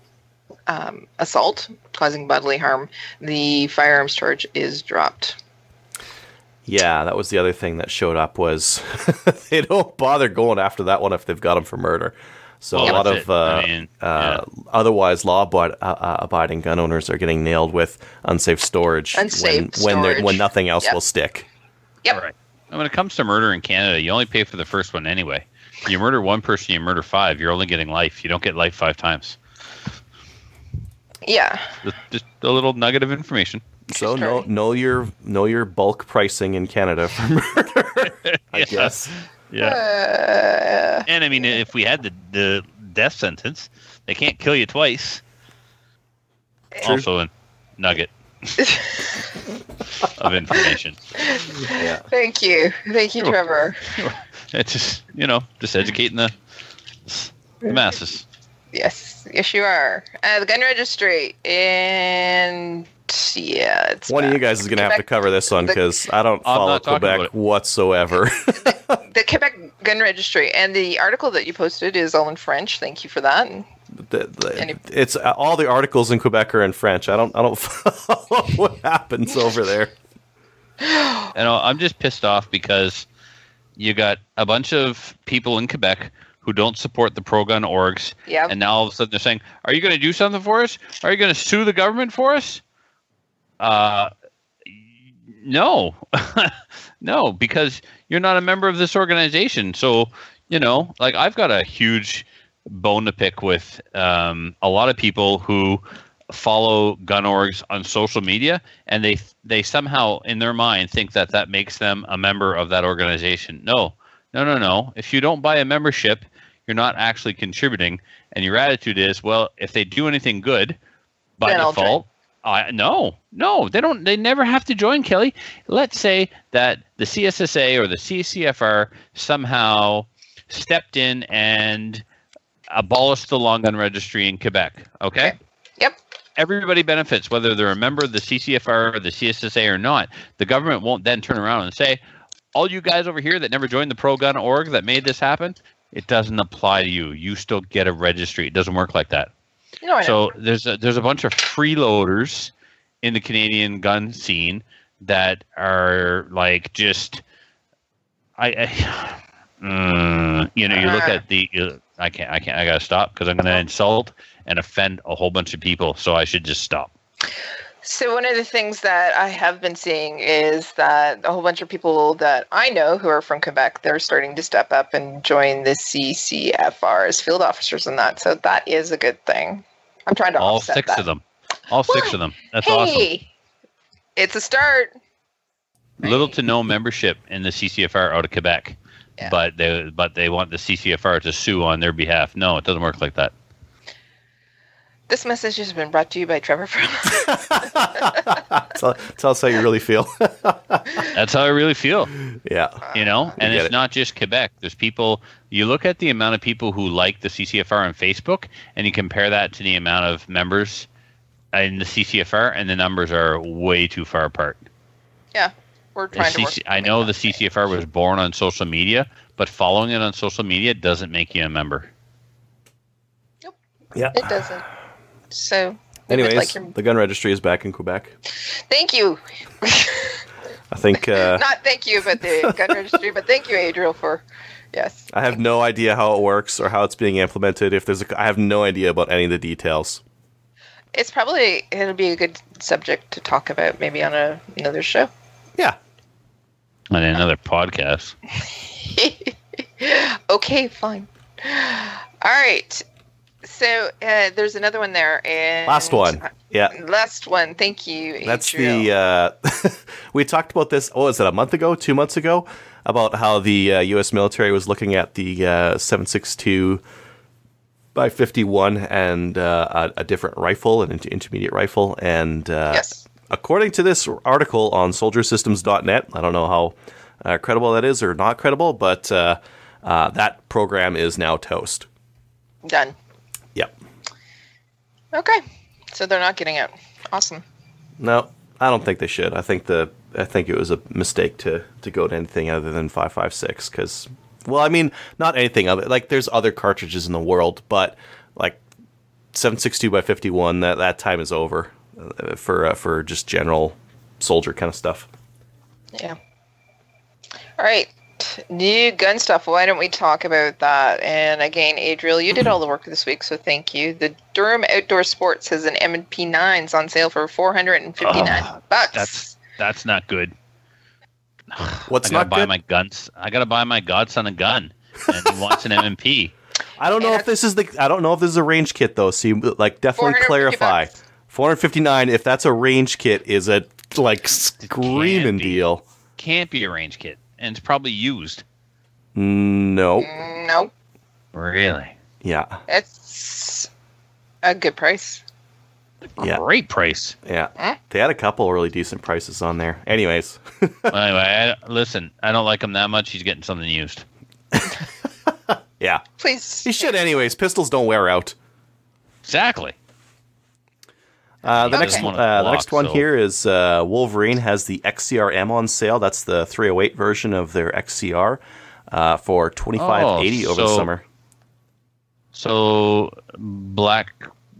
um, assault causing bodily harm, the firearms charge is dropped. Yeah, that was the other thing that showed up was they don't bother going after that one if they've got them for murder. So Well, a lot of uh, I mean, uh, otherwise law-abiding gun owners are getting nailed with unsafe storage Unsafe when when, storage. when nothing else Yep. will stick. Yep. All right. And when it comes to murder in Canada, you only pay for the first one anyway. You murder one person, you murder five. You're only getting life. You don't get life five times. Yeah. Just- Just a little nugget of information. So know know your know your bulk pricing in Canada for murder. I Yeah. guess. Yeah. Uh, And I mean, if we had the the death sentence, they can't kill you twice. Also a nugget of information. Yeah. thank you. Thank you, Sure. Trevor. It's just you know just educating the, the masses. Yes, yes, you are. Uh, the gun registry, and yeah, it's One of you guys is going to have to cover this one because I don't I'm follow not talking about Quebec it. whatsoever. the Quebec gun registry, and the article that you posted is all in French. Thank you for that. The- the- Any- it's uh, all the articles in Quebec are in French. I don't I don't follow what happens over there. And I'm just pissed off because you got a bunch of people in Quebec who don't support the pro-gun orgs, Yep. and now all of a sudden they're saying, "Are you going to do something for us? Are you going to sue the government for us?" Uh, no, no, because you're not a member of this organization. So, you know, like I've got a huge bone to pick with um, a lot of people who follow gun orgs on social media and they they somehow in their mind think that that makes them a member of that organization no no no no if you don't buy a membership you're not actually contributing and your attitude is well if they do anything good by Then default I no no they don't they never have to join Kelly let's say that the CSSA or the CCFR somehow stepped in and abolished the long gun registry in Quebec okay Okay. Yep. everybody benefits, whether they're a member of the CCFR or the CSSA or not. The government won't then turn around and say, all you guys over here that never joined the pro gun org that made this happen, it doesn't apply to you. You still get a registry. It doesn't work like that. You know, I know. So there's a, there's a bunch of freeloaders in the Canadian gun scene that are like just I, I mm, you know you look at the you, I can't I can't I gotta stop because I'm gonna insult and offend a whole bunch of people so I should just stop. So one of the things that I have been seeing is that a whole bunch of people that I know who are from Quebec, they're starting to step up and join the CCFR as field officers and that. So that is a good thing. I'm trying to All offset six that. of them, all six of them. That's hey, awesome. it's a start. Little to no membership in the CCFR out of Quebec, Yeah. but they but they want the CCFR to sue on their behalf. No, it doesn't work like that. This message has been brought to you by Trevor Frost. tell, tell us how you really feel. That's how I really feel. yeah. you know and get it's it. not just quebec there's people you look at the amount of people who like the ccfr on facebook and you compare that to the amount of members in the ccfr and the numbers are way too far apart yeah, we're The trying to work. CC i know the ccfr was born on social media but following it on social media doesn't make you a member Nope. Yeah. It doesn't. So, we Anyways, like your- the gun registry is back in Quebec. thank you. I think uh, Not thank you, but the gun registry. But thank you, Adriel, for yes. I have no idea how it works or how it's being implemented. If there's, a, I have no idea about any of the details. It's probably it'll be a good subject to talk about maybe on a, another show. Yeah. on another podcast okay, fine. All right. So uh, there's another one there. And Last one. Yeah. Last one. Thank you. That's the. Uh, we talked about this. Oh, is it a month ago? Two months ago? About how the uh, U.S. military was looking at the uh, 762 by 51 and uh, a, a different rifle, an inter- intermediate rifle, and uh, yes. according to this article on soldiersystems.net, I don't know how uh, credible that is or not credible, but uh, uh, that program is now toast. Done. Okay. So they're not getting it. Awesome. No, I don't think they should. I think the I think it was a mistake to to go to anything other than five five six because well, I mean, not anything other like there's other cartridges in the world, but like seven six two by fifty one that that time is over uh, for uh, for just general soldier kind of stuff. Yeah. All right. New gun stuff. Why don't we talk about that? And again, Adriel, you did all the work this week, so thank you. The Durham Outdoor Sports has an M&P 9s on sale for 459 Oh, bucks. that's that's not good What's i gotta not buy good? my guns i gotta buy my godson a gun and he wants an mmp I don't know And if this is the I don't know if this is a range kit though. So you like definitely clarify. 459 if that's a range kit is a like screaming be. deal. can't be a range kit and it's probably used No. Nope. really Yeah. It's a good price. Yeah. great price Yeah. Huh? They had a couple really decent prices on there. Anyways. anyway, I, listen, I don't like him that much. He's getting something used. yeah. Please. He should anyways. Pistols don't wear out. Exactly. Uh, the Okay. next Just one, wanna uh, the next one so- here is uh, Wolverine has the XCR-M on sale. That's the 308 version of their XCR uh, for 2580 over the summer. So Black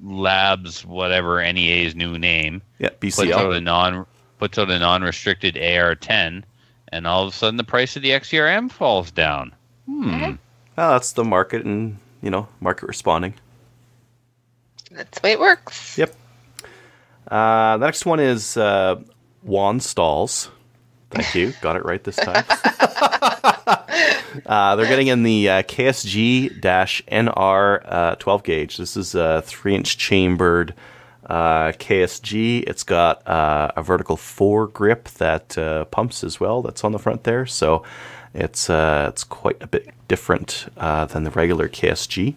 Labs, whatever NEA's new name, Yeah, puts out a non puts out a non-restricted AR-10, and all of a sudden the price of the XCRM falls down. Hmm. Well, that's the market and you know market responding. That's the way it works. Yep. Uh, the next one is uh, Wanstalls. Thank you. Got it right this time. uh, they're getting in the uh, KSG NR uh, 12 gauge. This is a three inch chambered uh, KSG. It's got uh, a vertical four grip that uh, pumps as well. That's on the front there. So it's uh, it's quite a bit different uh, than the regular KSG.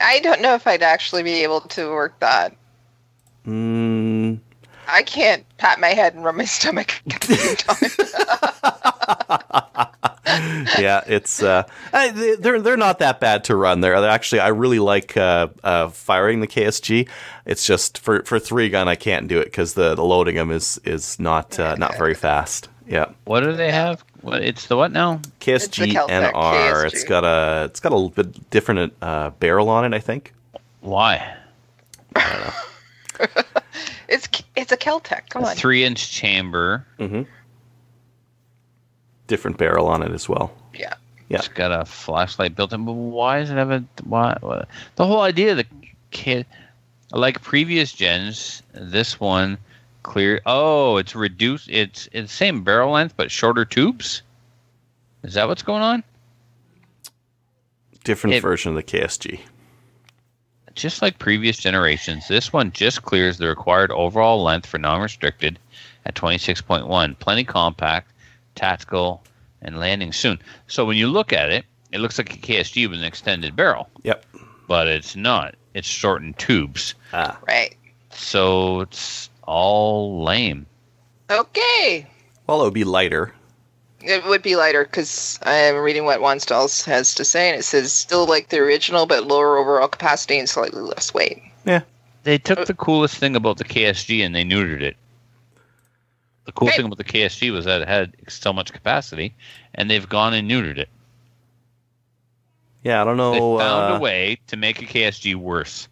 I don't know if I'd actually be able to work that. Mm, I can't pat my head and rub my stomach at the same time. yeah, it's uh, I- they- they're they're not that bad to run. They're they're actually I really like uh, uh, firing the KSG. It's just for for three gun I can't do it because the, the loading them is is not uh, not very fast. Yeah, What do they have? What, it's the what now? KSG Keltec NR. KSG. It's got a it's got a little bit different uh, barrel on it. I think. Why? It's it's a Keltec. Come on. Three-inch chamber. Mm-hmm. Different barrel on it as well. Yeah. Yeah. It's got a flashlight built in. But why does it have a why? why- The whole idea of the kit, like previous gens, this one clear. Oh, it's reduced. It's it's same barrel length but shorter tubes. Is that what's going on? Different It- version of the KSG. Just like previous generations, this one just clears the required overall length for non-restricted at 26.1. Plenty compact, tactical, and landing soon. So when you look at it, it looks like a KSG with an extended barrel. Yep. but it's not. It's shortened tubes. Ah. Right. So it's all lame. Okay. Well, it would be lighter. It would be lighter because I'm reading what Wanstalls has to say, and it says still like the original, but lower overall capacity and slightly less weight. Yeah. They took the coolest thing about the KSG and they neutered it. The cool Right. thing about the KSG was that it had so much capacity, and they've gone and neutered it. Yeah, I don't know. They found uh, a way to make a KSG worse.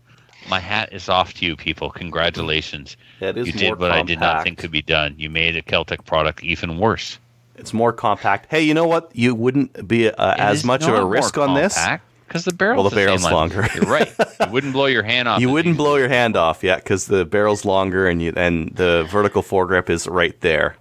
My hat is off to you, people. Congratulations. yeah, it is You did what I did not think could be done. You made a Keltec product even worse. It's more compact. Hey, you know what? You wouldn't be uh, as much of a risk on this. because the barrel. Well, the barrel's longer. You're right. You wouldn't blow your hand off. You wouldn't blow your hand off, yeah, because the barrel's longer and you and the vertical foregrip is right there.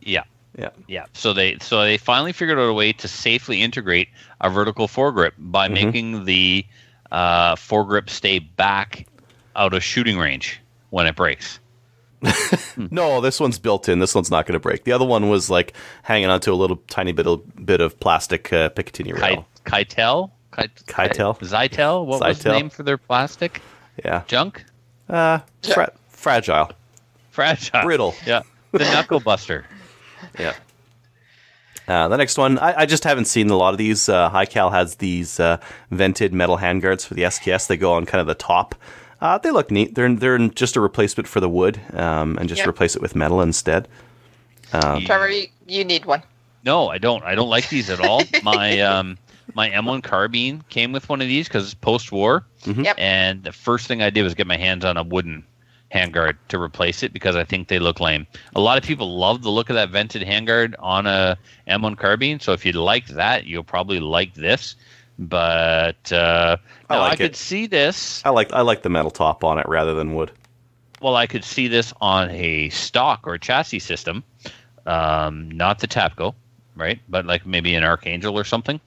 Yeah, Yeah, yeah. So they so they finally figured out a way to safely integrate a vertical foregrip by Mm-hmm. making the uh, foregrip stay back out of shooting range when it breaks. no, this one's built in. This one's not going to break. The other one was like hanging onto a little tiny bit of bit of plastic uh, Picatinny rail. Ki- Kitel, Ki- Kitel? Zytel. What was the name for their plastic Yeah, junk? uh, fra- fragile, Fragile, brittle. Yeah, the knuckle buster. Yeah. Uh, the next one, I, I just haven't seen a lot of these. Uh, Highcal has these uh, vented metal handguards for the SKS. They go on kind of the top. Uh, they look neat. They're they're just a replacement for the wood, um, and just Yep. replace it with metal instead. Um, Trevor, you, you need one. No, I don't. I don't like these at all. my um, my M1 carbine came with one of these because it's post-war, Yep. and the first thing I did was get my hands on a wooden handguard to replace it because I think they look lame. A lot of people love the look of that vented handguard on a M1 carbine, so if you like that, you'll probably like this. But uh, I no, I, like could it. see this. I like I like the metal top on it rather than wood. Well, I could see this on a stock or chassis system, um, not the Tapco, right? But like maybe an Archangel or something.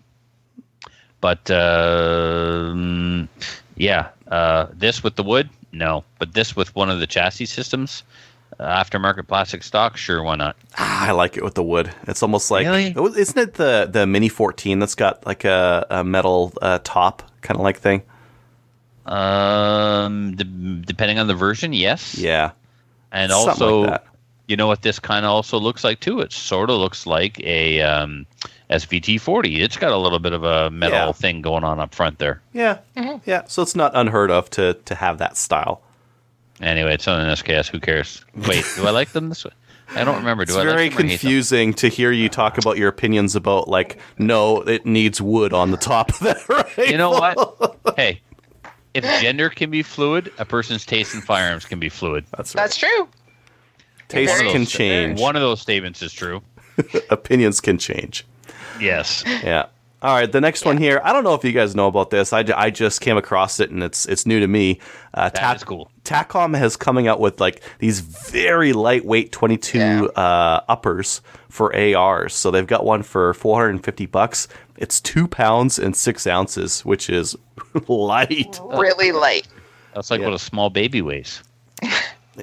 But um yeah, uh, this with the wood, no. But this with one of the chassis systems, uh, aftermarket plastic stock, sure, why not? Ah, I like it with the wood. It's almost like Really? Isn't it the the Mini 14 that's got like a, a metal uh, top kind of like thing? Um, de- depending on the version, yes. Yeah, and something also like that. you know what this kind of also looks like too it sort of looks like a um, SVT40. It's got a little bit of a metal Yeah. thing going on up front there. Yeah, yeah. So it's not unheard of to to have that style. Anyway, it's on an SKS. Who cares? Wait, do I like them this way? I don't remember. Do It's I very like them or hate them? confusing to hear you talk about your opinions about like no, it needs wood on the top of that. Right? You know what? hey, if gender can be fluid, a person's taste in firearms can be fluid. That's right. That's true. Taste can true. change. One of those statements is true. Opinions can change. Yes. Yeah. All right, the next one here. I don't know if you guys know about this. I, I just came across it and it's it's new to me. Uh, That is cool. Tacom has coming out with like these very lightweight 22 Yeah. uh, uppers for ARs. So they've got one for 450 bucks. It's two pounds and six ounces, which is light. Really light. That's like Yeah. what a small baby weighs.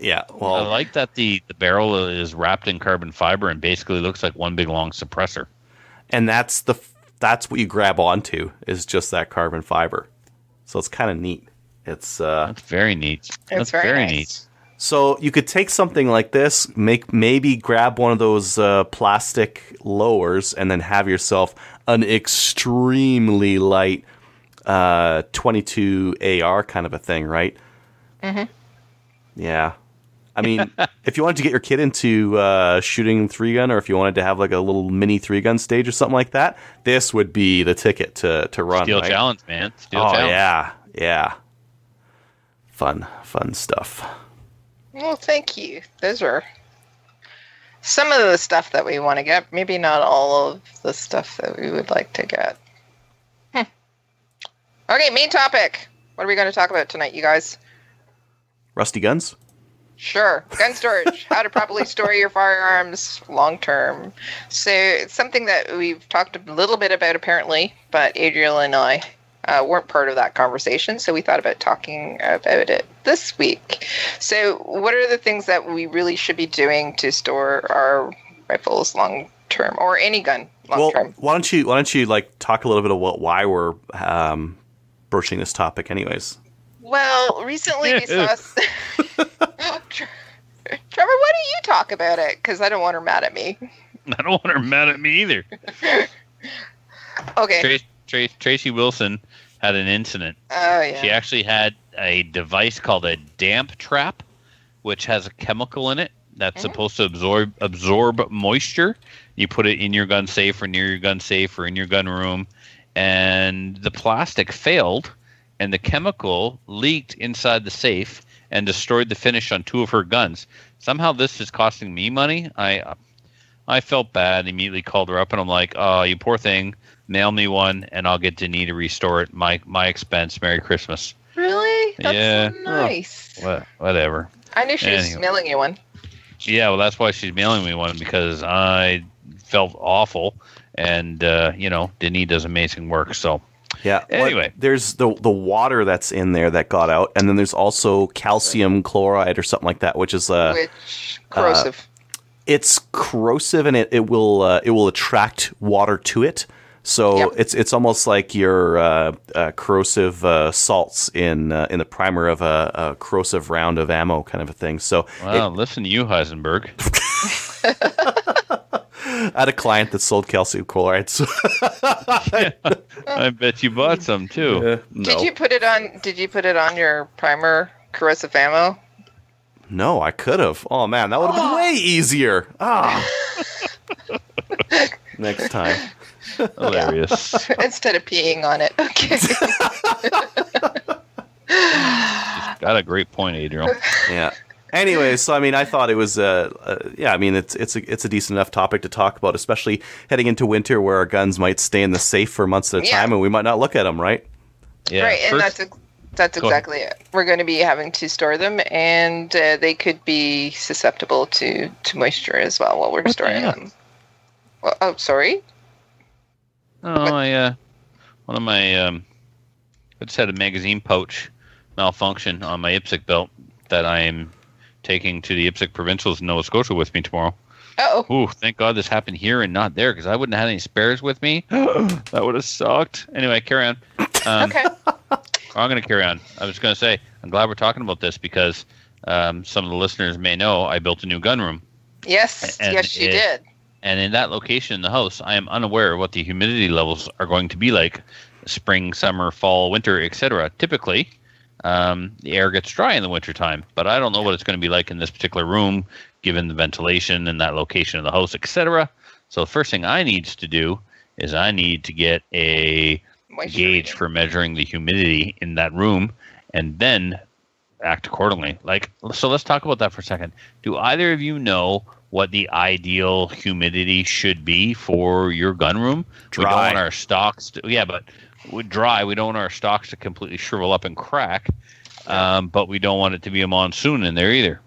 Yeah. Well, I like that the, the barrel is wrapped in carbon fiber and basically looks like one big long suppressor. and that's the f- that's what you grab onto is just that carbon fiber. So it's kind of neat. It's uh, That's very neat. It's That's very, neat. nice. So you could take something like this, make maybe grab one of those uh, plastic lowers, and then have yourself an extremely light uh, 22 AR kind of a thing, right? Mm-hmm. Yeah. I mean, if you wanted to get your kid into uh, shooting three gun, or if you wanted to have like a little mini three gun stage or something like that, this would be the ticket to to run. Steel right? challenge, man. Steel oh challenge. yeah, yeah. Fun, fun stuff. Well, thank you. Those are some of the stuff that we want to get. Maybe not all of the stuff that we would like to get. Hmm. Okay, main topic. What are we going to talk about tonight, you guys? Rusty guns. Sure. Gun storage. How to properly store your firearms long term. So it's something that we've talked a little bit about apparently, but Adriel and I uh, weren't part of that conversation, so we thought about talking about it this week. So, what are the things that we really should be doing to store our rifles long term, or any gun long term? well, why don't you why don't you like talk a little bit about why we're um, broaching this topic, anyways? Well, recently we saw. s- Tre- Trevor, why don't you talk about it? Because I don't want her mad at me. I don't want her mad at me either. Okay. Trace, Trace, Tracy Wilson had an incident. Oh yeah. She actually had a device called a damp trap, which has a chemical in it that's Mhm. supposed to absorb absorb moisture. You put it in your gun safe or near your gun safe or in your gun room, and the plastic failed, and the chemical leaked inside the safe and destroyed the finish on two of her guns. Somehow, this is costing me money. I I felt bad. Immediately called her up, and I'm like, "Oh, you poor thing. Mail me one, and I'll get Denis to restore it. My my expense. Merry Christmas. Really? That's Yeah. so nice. What, whatever. I knew she was mailing you one. Yeah, well, that's why she's mailing me one because I felt awful, and uh, you know, Denis does amazing work. So Yeah. well, Anyway. there's the the water that's in there that got out, and then there's also calcium chloride or something like that, which is uh, which corrosive. it's corrosive and it, it will uh, it will attract water to it. So Yep. it's it's almost like your uh, uh, corrosive uh, salts in uh, in the primer of a, a corrosive round of ammo kind of a thing. So wow, listen to you, Heisenberg. I had a client that sold calcium chloride. So I bet you bought some too. uh, no, Did you put it on? Did you put it on your primer corrosive ammo? no, I could have. Oh man, that would have been way easier. Ah. Next time. Hilarious. Instead of peeing on it. Okay. Got a great point, Adriel. yeah. Anyway, so I mean, I thought it was, uh, uh, yeah, I mean, it's it's a it's a decent enough topic to talk about, especially heading into winter where our guns might stay in the safe for months at a Yeah. time, and we might not look at them, right? Yeah. right, and first- that's ex- that's Go ahead. exactly it. We're going to be having to store them, and uh, they could be susceptible to to moisture as well while we're What the storing hell? them. Well, oh, sorry. Oh, I, uh, one of my, um, I just had a magazine pouch malfunction on my IPSC belt that I am taking to the IPSC Provincials in Nova Scotia with me tomorrow. Oh, Ooh, thank God this happened here and not there because I wouldn't have had any spares with me. that would have sucked. Anyway, carry on. Um, okay. I'm going to carry on. I was going to say, I'm glad we're talking about this because um, some of the listeners may know I built a new gun room. Yes, and yes, you it- did. and in that location in the house, I am unaware of what the humidity levels are going to be like spring, summer, fall, winter, etc. Typically, um, the air gets dry in the wintertime, but I don't know what it's going to be like in this particular room, given the ventilation and that location of the house, etc. So the first thing I needs to do is I need to get a Moisture gauge reading. for measuring the humidity in that room, and then act accordingly. Like, so let's talk about that for a second. Do either of you know what the ideal humidity should be for your gun room? We don't Dry. want our stocks to, yeah, but with dry, we don't want our stocks to completely shrivel up and crack. Um, but we don't want it to be a monsoon in there either.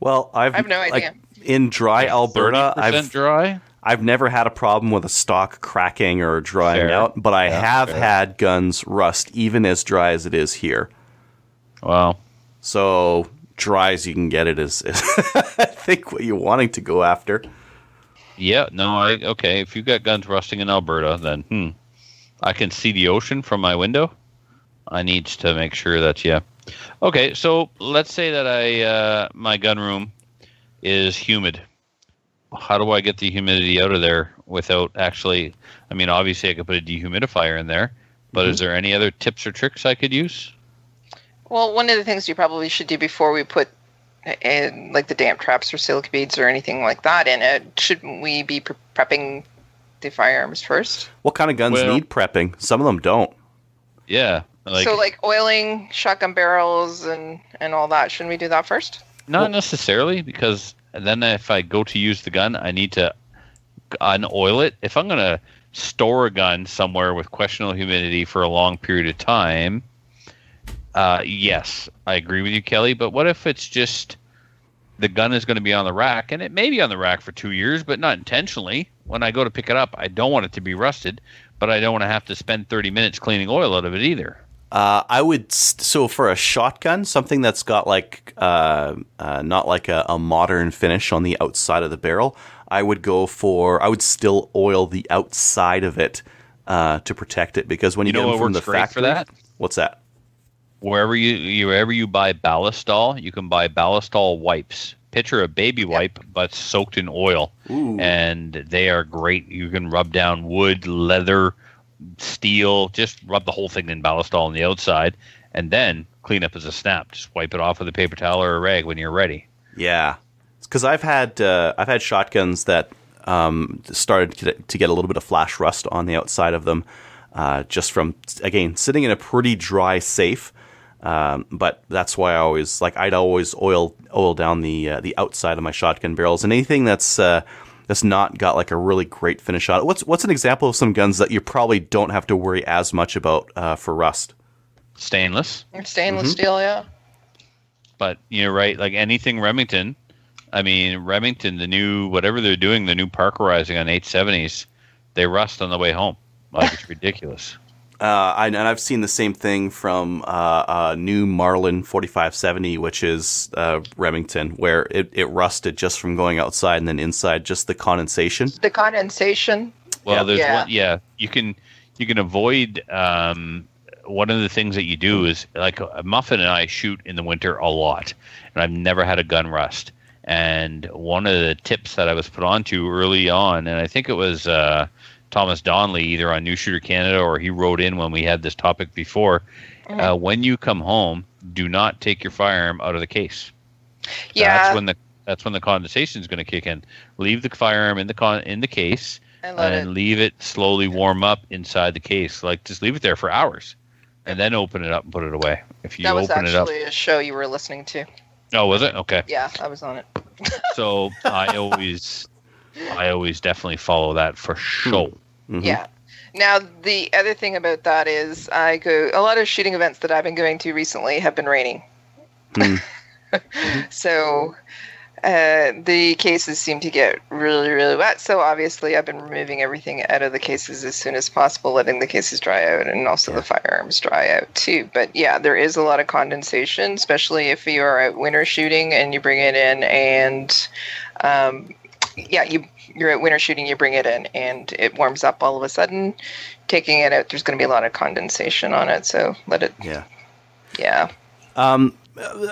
Well, I've I have no like, idea. in dry Alberta, I've dry. I've never had a problem with a stock cracking or drying Fair. out, but I Yeah, have fair. had guns rust even as dry as it is here. Well, So dry as you can get it is, is I think what you're wanting to go after. Yeah, no, I okay. If you've got guns rusting in Alberta, then hmm, I can see the ocean from my window. I need to make sure that yeah. Okay, so let's say that I uh, my gun room is humid. How do I get the humidity out of there without actually? I mean, obviously, I could put a dehumidifier in there, but is there any other tips or tricks I could use? Well, one of the things you probably should do before we put in, like the damp traps or silica beads or anything like that in it, shouldn't we be pre- prepping the firearms first? What kind of guns Well- need prepping? Some of them don't. Yeah, like, so, like oiling shotgun barrels and and all that. Shouldn't we do that first? Not necessarily, because then if I go to use the gun, I need to unoil it. If I'm going to store a gun somewhere with questionable humidity for a long period of time, uh, yes, I agree with you, Kelly. But what if it's just the gun is going to be on the rack, and it may be on the rack for two years, but not intentionally. When I go to pick it up, I don't want it to be rusted, but I don't want to have to spend 30 minutes cleaning oil out of it either. Uh, I would so for a shotgun, something that's got like uh, uh, not like a, a modern finish on the outside of the barrel. I would go for I would still oil the outside of it uh, to protect it because when you, You know get them from the great for factory, that? what's that? Wherever you, you wherever you buy Ballistol, you can buy Ballistol wipes. Picture a baby wipe, but soaked in oil, and they are great. You can rub down wood, leather, steel. Just rub the whole thing in Ballistol on the outside, and then clean up as a snap. Just wipe it off with a paper towel or a rag when you're ready. Yeah, because I've had uh, I've had shotguns that um, started to get, to get a little bit of flash rust on the outside of them, uh, just from again sitting in a pretty dry safe. Um, but that's why I always like I'd always oil oil down the uh, the outside of my shotgun barrels and anything that's uh, that's not got like a really great finish on it. What's what's an example of some guns that you probably don't have to worry as much about uh, for rust? Stainless, stainless Mm-hmm. steel, yeah. but you're right. Like anything Remington, I mean Remington, the new whatever they're doing, the new parkerizing on 870s, they rust on the way home. Like it's ridiculous. Uh, I, and I've seen the same thing from uh, uh, new Marlin 4570, which is uh, Remington, where it, it rusted just from going outside and then inside, just the condensation. The condensation. Well, Yeah. there's Yeah. one. Yeah, you can you can avoid. Um, one of the things that you do is like Muffin and I shoot in the winter a lot, and I've never had a gun rust. And one of the tips that I was put onto early on, and I think it was uh, Thomas Donnelly, either on New Shooter Canada or he wrote in when we had this topic before. Uh, when you come home, do not take your firearm out of the case. Yeah. That's when the that's when the condensation is going to kick in. Leave the firearm in the con in the case and and it. leave it slowly warm up inside the case. Like just leave it there for hours, and then open it up and put it away. If you That was open it up, actually a show you were listening to. oh, was it okay? Yeah, I was on it. So I always, I always definitely follow that for sure. Mhm. Yeah. Now the other thing about that is I go a lot of shooting events that I've been going to recently have been raining. Hmm. so uh, the cases seem to get really, really wet. So obviously, I've been removing everything out of the cases as soon as possible, letting the cases dry out, and also the firearms dry out too. But yeah, there is a lot of condensation, especially if you are out winter shooting and you bring it in, and um, yeah, you you're at winter shooting, you bring it in, and it warms up all of a sudden. Taking it out, there's going to be a lot of condensation on it, so let it. Yeah. Yeah, Um,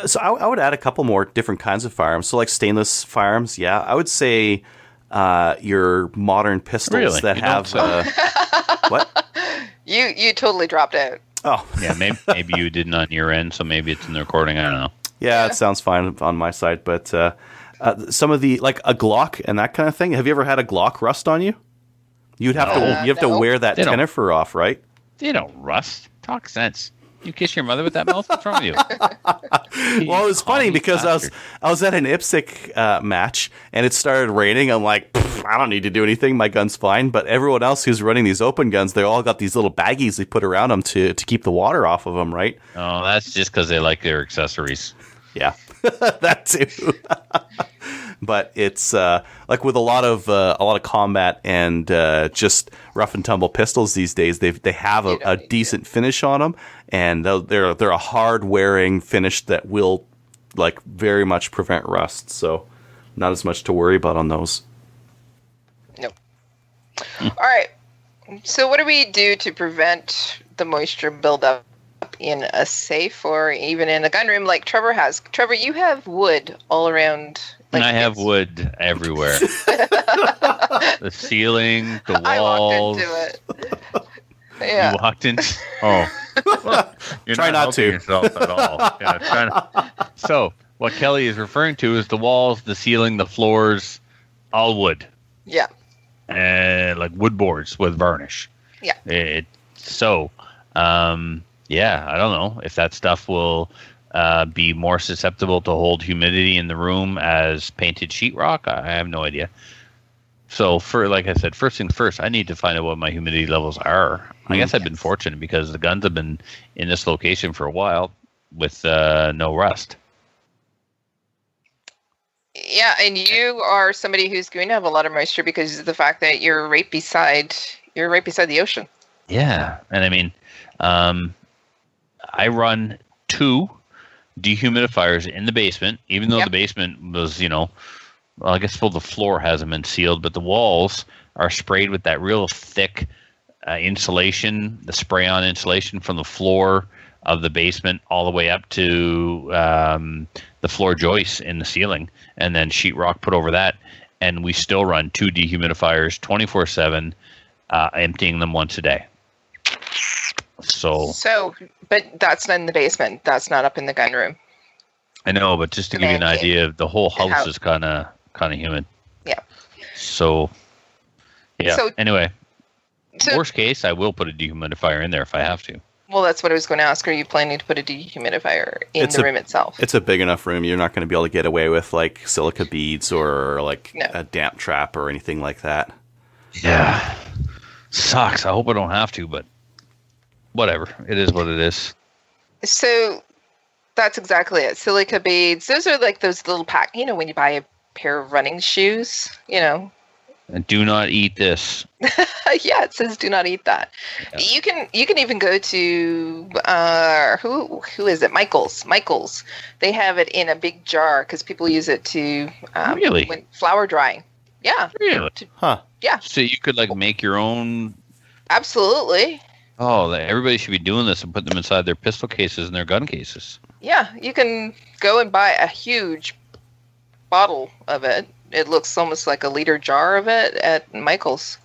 so I, I would add a couple more different kinds of firearms. So like stainless firearms, yeah, I would say uh, your modern pistols Really? that You have uh, what? You you totally dropped out. Oh, Yeah, maybe maybe you didn't on your end, so maybe it's in the recording. I don't know. yeah, it sounds fine on my side, but uh, uh, some of the like a Glock and that kind of thing. Have you ever had a Glock rust on you? You'd have No. to you have to No. wear that They don't. tenifer off, right? They don't rust. Talk sense. You kiss your mother with that mouth? What's wrong with you? Well, it was funny commie because I was. I was at an IPSC uh, match and it started raining. I'm like, I don't need to do anything. My gun's fine. But everyone else who's running these open guns, they all got these little baggies they put around them to to keep the water off of them, right? Oh, that's just because they like their accessories. Yeah, that too. but it's uh, like with a lot of uh, a lot of combat and uh, just rough and tumble pistols these days. They they have a, a decent finish on them, and they're they're a hard wearing finish that will like very much prevent rust. So not as much to worry about on those. Nope. All right. So, what do we do to prevent the moisture buildup in a safe or even in a gun room like Trevor has? Trevor, you have wood all around. and I have it's- wood everywhere. the ceiling, the walls. I walls. walked into it. Yeah. You walked in. Oh, Well, you're Try not helping to. yourself at all. Yeah, try not- So, what Kelly is referring to is the walls, the ceiling, the floors, all wood, Yeah. and like wood boards with varnish. Yeah. It, so, um, yeah, I don't know if that stuff will uh, be more susceptible to hold humidity in the room as painted sheetrock. I have no idea. So, for like I said, first things first, I need to find out what my humidity levels are. I guess I've been fortunate because the guns have been in this location for a while with uh, no rust. Yeah, and you are somebody who's going to have a lot of moisture because of the fact that you're right beside you're right beside the ocean. Yeah, and I mean, um, I run two dehumidifiers in the basement, even though Yep. the basement was, you know, well, I guess well the floor hasn't been sealed, but the walls are sprayed with that real thick uh, insulation, the spray-on insulation from the floor of the basement all the way up to um, the floor joists in the ceiling, and then sheetrock put over that. And we still run two dehumidifiers 24 7, uh, emptying them once a day. So So, but that's not in the basement. That's not up in the gun room. I know, but just to The give you an idea, the whole And house is kind of kind of humid. Yeah. So, yeah. So- anyway, So, worst case, I will put a dehumidifier in there if I have to. well, that's what I was going to ask. Are you planning to put a dehumidifier in It's the a- room itself? It's a big enough room. You're not going to be able to get away with like silica beads or like No. a damp trap or anything like that. Yeah. Sucks. I hope I don't have to, but whatever. It is what it is. So that's exactly it. Silica beads. Those are like those little pack. You know, when you buy a pair of running shoes. You know. And do not eat this. yeah, it says do not eat that. Yeah. You can you can even go to uh, who who is it? Michaels. Michaels. They have it in a big jar because people use it to um, Really? when flower drying. Yeah, Really? Huh. Yeah. So you could like make your own. absolutely. Oh, everybody should be doing this and put them inside their pistol cases and their gun cases. Yeah, you can go and buy a huge bottle of it. It looks almost like a liter jar of it at Michaels.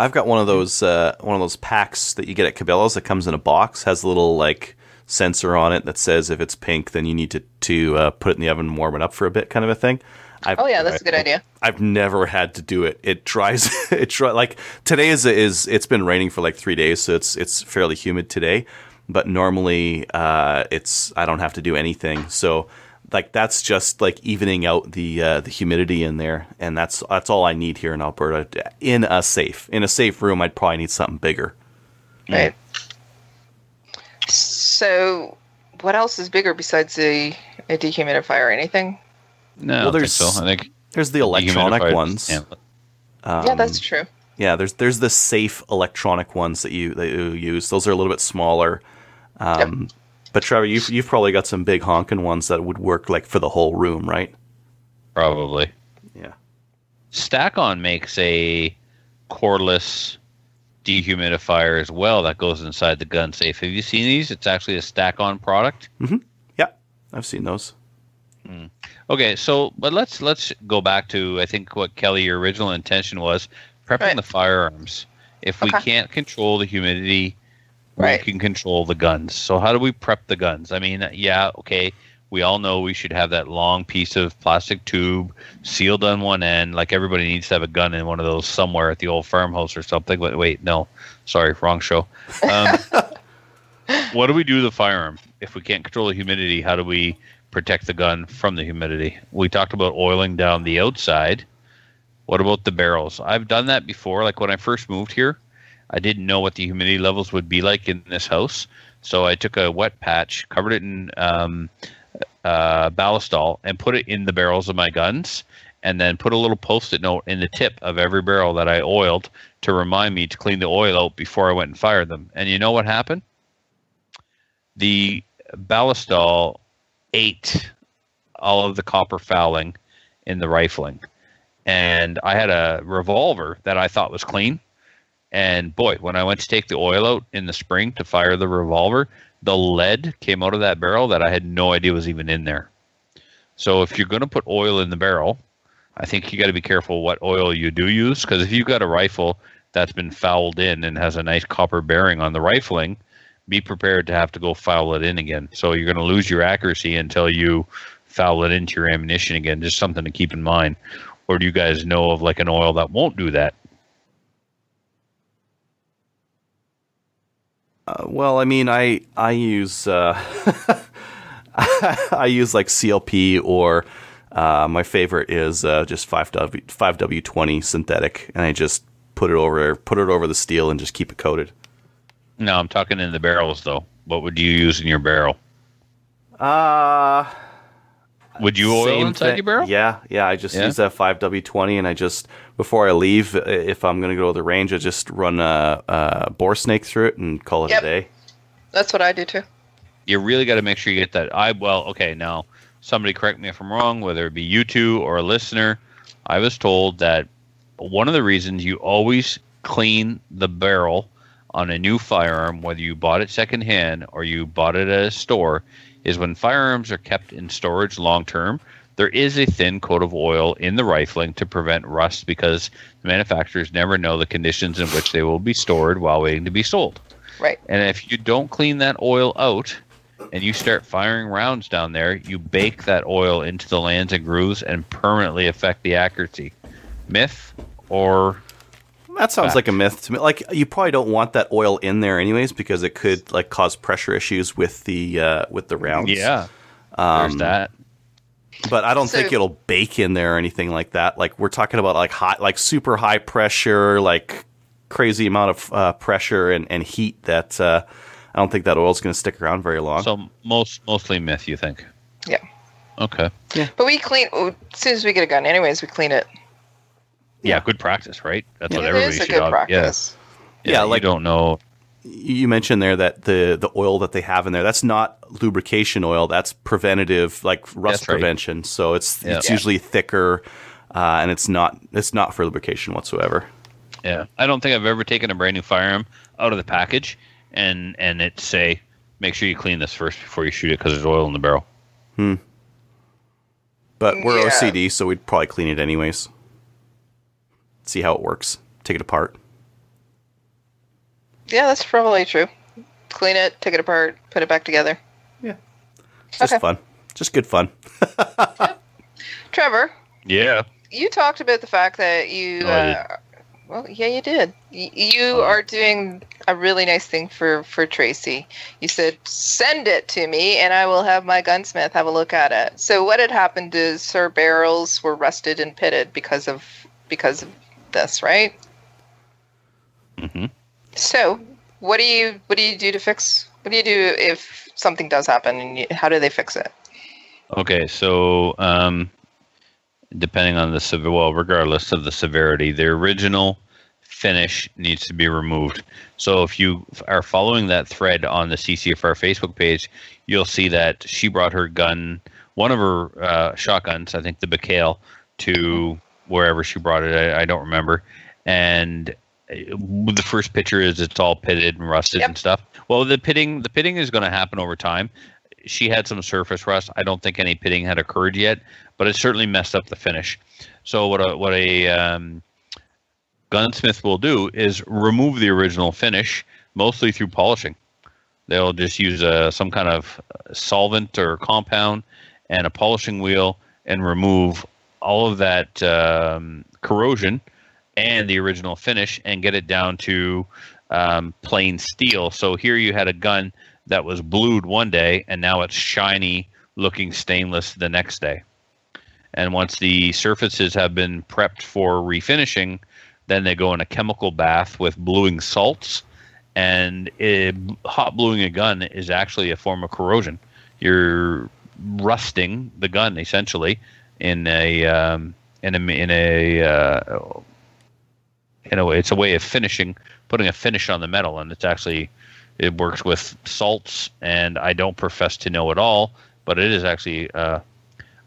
I've got one of those uh, one of those packs that you get at Cabela's that comes in a box, has a little like sensor on it that says if it's pink, then you need to to uh, put it in the oven and warm it up for a bit, kind of a thing. I've, Oh yeah, that's a good idea. I've never had to do it. It dries. it dry, like today is is it's been raining for like three days, so it's it's fairly humid today. But normally, uh, it's I don't have to do anything. So like that's just like evening out the uh, the humidity in there, and that's that's all I need here in Alberta. In a safe in a safe room, I'd probably need something bigger. Right. So, what else is bigger besides a, a dehumidifier? Or anything? No, Well, I don't think there's so. I think There's the electronic ones. handle. Um, yeah, that's true. Yeah, there's there's the safe electronic ones that you that you use. Those are a little bit smaller. Um, But Trevor, you've you've probably got some big honking ones that would work like for the whole room, right? Probably. Yeah. Stack On makes a cordless dehumidifier as well that goes inside the gun safe. Have you seen these? It's actually a Stack On product. Yeah, I've seen those. Okay, so but let's let's go back to I think what Kelly your original intention was prepping Right. the firearms. If we can't control the humidity, Right. we can control the guns. So how do we prep the guns? I mean, yeah, okay, we all know we should have that long piece of plastic tube sealed on one end, like everybody needs to have a gun in one of those somewhere at the old farmhouse or something. But wait, no, sorry, wrong show. Um, what do we do to the firearm if we can't control the humidity? How do we protect the gun from the humidity? We talked about oiling down the outside. What about the barrels? I've done that before. Like when I first moved here, I didn't know what the humidity levels would be like in this house. So I took a wet patch, covered it in um, uh, ballistol, and put it in the barrels of my guns, and then put a little post-it note in the tip of every barrel that I oiled to remind me to clean the oil out before I went and fired them. And you know what happened? The ballistol ate all of the copper fouling in the rifling. And I had a revolver that I thought was clean. And boy, when I went to take the oil out in the spring to fire the revolver, the lead came out of that barrel that I had no idea was even in there. So if you're going to put oil in the barrel, I think you got to be careful what oil you do use because if you've got a rifle that's been fouled in and has a nice copper bearing on the rifling, be prepared to have to go foul it in again. So you're going to lose your accuracy until you foul it into your ammunition again. Just something to keep in mind. Or do you guys know of like an oil that won't do that? Uh, well, I mean, I I use uh, I use like CLP or uh, my favorite is uh, just five W five W twenty synthetic, and I just put it over put it over the steel and just keep it coated. No, I'm talking in the barrels though. What would you use in your barrel? Uh Would you oil same inside thing. your barrel? Yeah, yeah. I just Yeah? use that five W twenty, and I just before I leave, if I'm gonna go to the range, I just run a, a bore snake through it and call it Yep. a day. That's what I do too. you really got to make sure you get that. I well, okay, now somebody correct me if I'm wrong, whether it be you two or a listener. I was told that one of the reasons you always clean the barrel on a new firearm, whether you bought it secondhand or you bought it at a store, is when firearms are kept in storage long term. There is a thin coat of oil in the rifling to prevent rust because the manufacturers never know the conditions in which they will be stored while waiting to be sold. Right. And if you don't clean that oil out and you start firing rounds down there, you bake that oil into the lands and grooves and permanently affect the accuracy. Myth or That sounds Fact. like a myth to me. Like you probably don't want that oil in there anyways because it could like cause pressure issues with the uh, with the rounds. yeah, Um, there's that. But I don't So- think it'll bake in there or anything like that. Like we're talking about like high, like super high pressure, like crazy amount of uh, pressure and, and heat that uh, I don't think that oil's going to stick around very long. So most mostly myth, you think? Yeah. Okay. Yeah. But we clean as soon as we get a gun. Anyways, we clean it. Yeah, good practice, right? That's what everybody should good have. practice. Yeah, Yeah, yeah. like- you don't know. you mentioned there that the the oil that they have in there that's not lubrication oil. That's preventative, like rust That's right. prevention. So it's Yeah. it's Yeah. usually thicker, uh, and it's not it's not for lubrication whatsoever. Yeah, I don't think I've ever taken a brand new firearm out of the package and and it say make sure you clean this first before you shoot it because there's oil in the barrel. Hmm. But we're Yeah. OCD, so we'd probably clean it anyways. See how it works. Take it apart. Yeah, that's probably true. Clean it, take it apart, put it back together. Yeah. just Okay. fun. Just good fun. Trevor, Yeah. you talked about the fact that you. No, I uh, well, yeah, you did. Y- you Oh. are doing a really nice thing for for Tracy. You said send it to me, and I will have my gunsmith have a look at it. So what had happened is her barrels were rusted and pitted because of because of this, right? hmm So what do you what do you do to fix? What do you do if something does happen, and you, how do they fix it? Okay, so um, depending on the sev- well, regardless of the severity, the original finish needs to be removed. So if you are following that thread on the CCFR Facebook page, you'll see that she brought her gun, one of her uh, shotguns, I think the Baikal, to wherever she brought it. I, I don't remember, and uh, the first picture is it's all pitted and rusted Yep. and stuff. Well, the pitting the pitting is going to happen over time she had some surface rust. I don't think any pitting had occurred yet, but it certainly messed up the finish. So what a what a um, gunsmith will do is remove the original finish, mostly through polishing. They'll just use a, some kind of solvent or compound and a polishing wheel and remove all of that um, corrosion and the original finish and get it down to um, plain steel. So here you had a gun that was blued one day and now it's shiny looking stainless the next day. And once the surfaces have been prepped for refinishing, then they go in a chemical bath with bluing salts. And it, hot bluing a gun is actually a form of corrosion. You're rusting the gun essentially in a um, in a in a uh, in a way. It's a way of finishing, putting a finish on the metal, and it's actually it works with salts. And I don't profess to know it all, but it is actually uh, a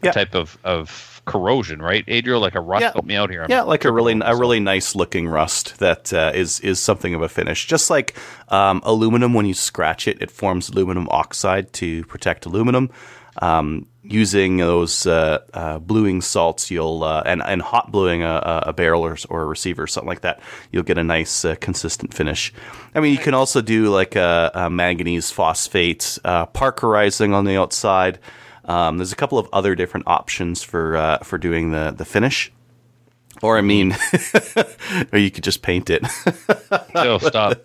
Yeah. type of of corrosion, right, Adriel? Like a rust. Yeah. Help me out here. I'm Yeah, like a really a really nice looking rust that uh, is is something of a finish. Just like um, aluminum, when you scratch it, it forms aluminum oxide to protect aluminum. Um, using those uh, uh, bluing salts, you'll uh, and and hot bluing a, a- barrel or, or a receiver, or something like that, you'll get a nice uh, consistent finish. I mean, you can also do like a, a manganese phosphate uh, parkerizing on the outside. Um, there's a couple of other different options for uh, for doing the the finish. Or I mean, or you could just paint it. No, stop.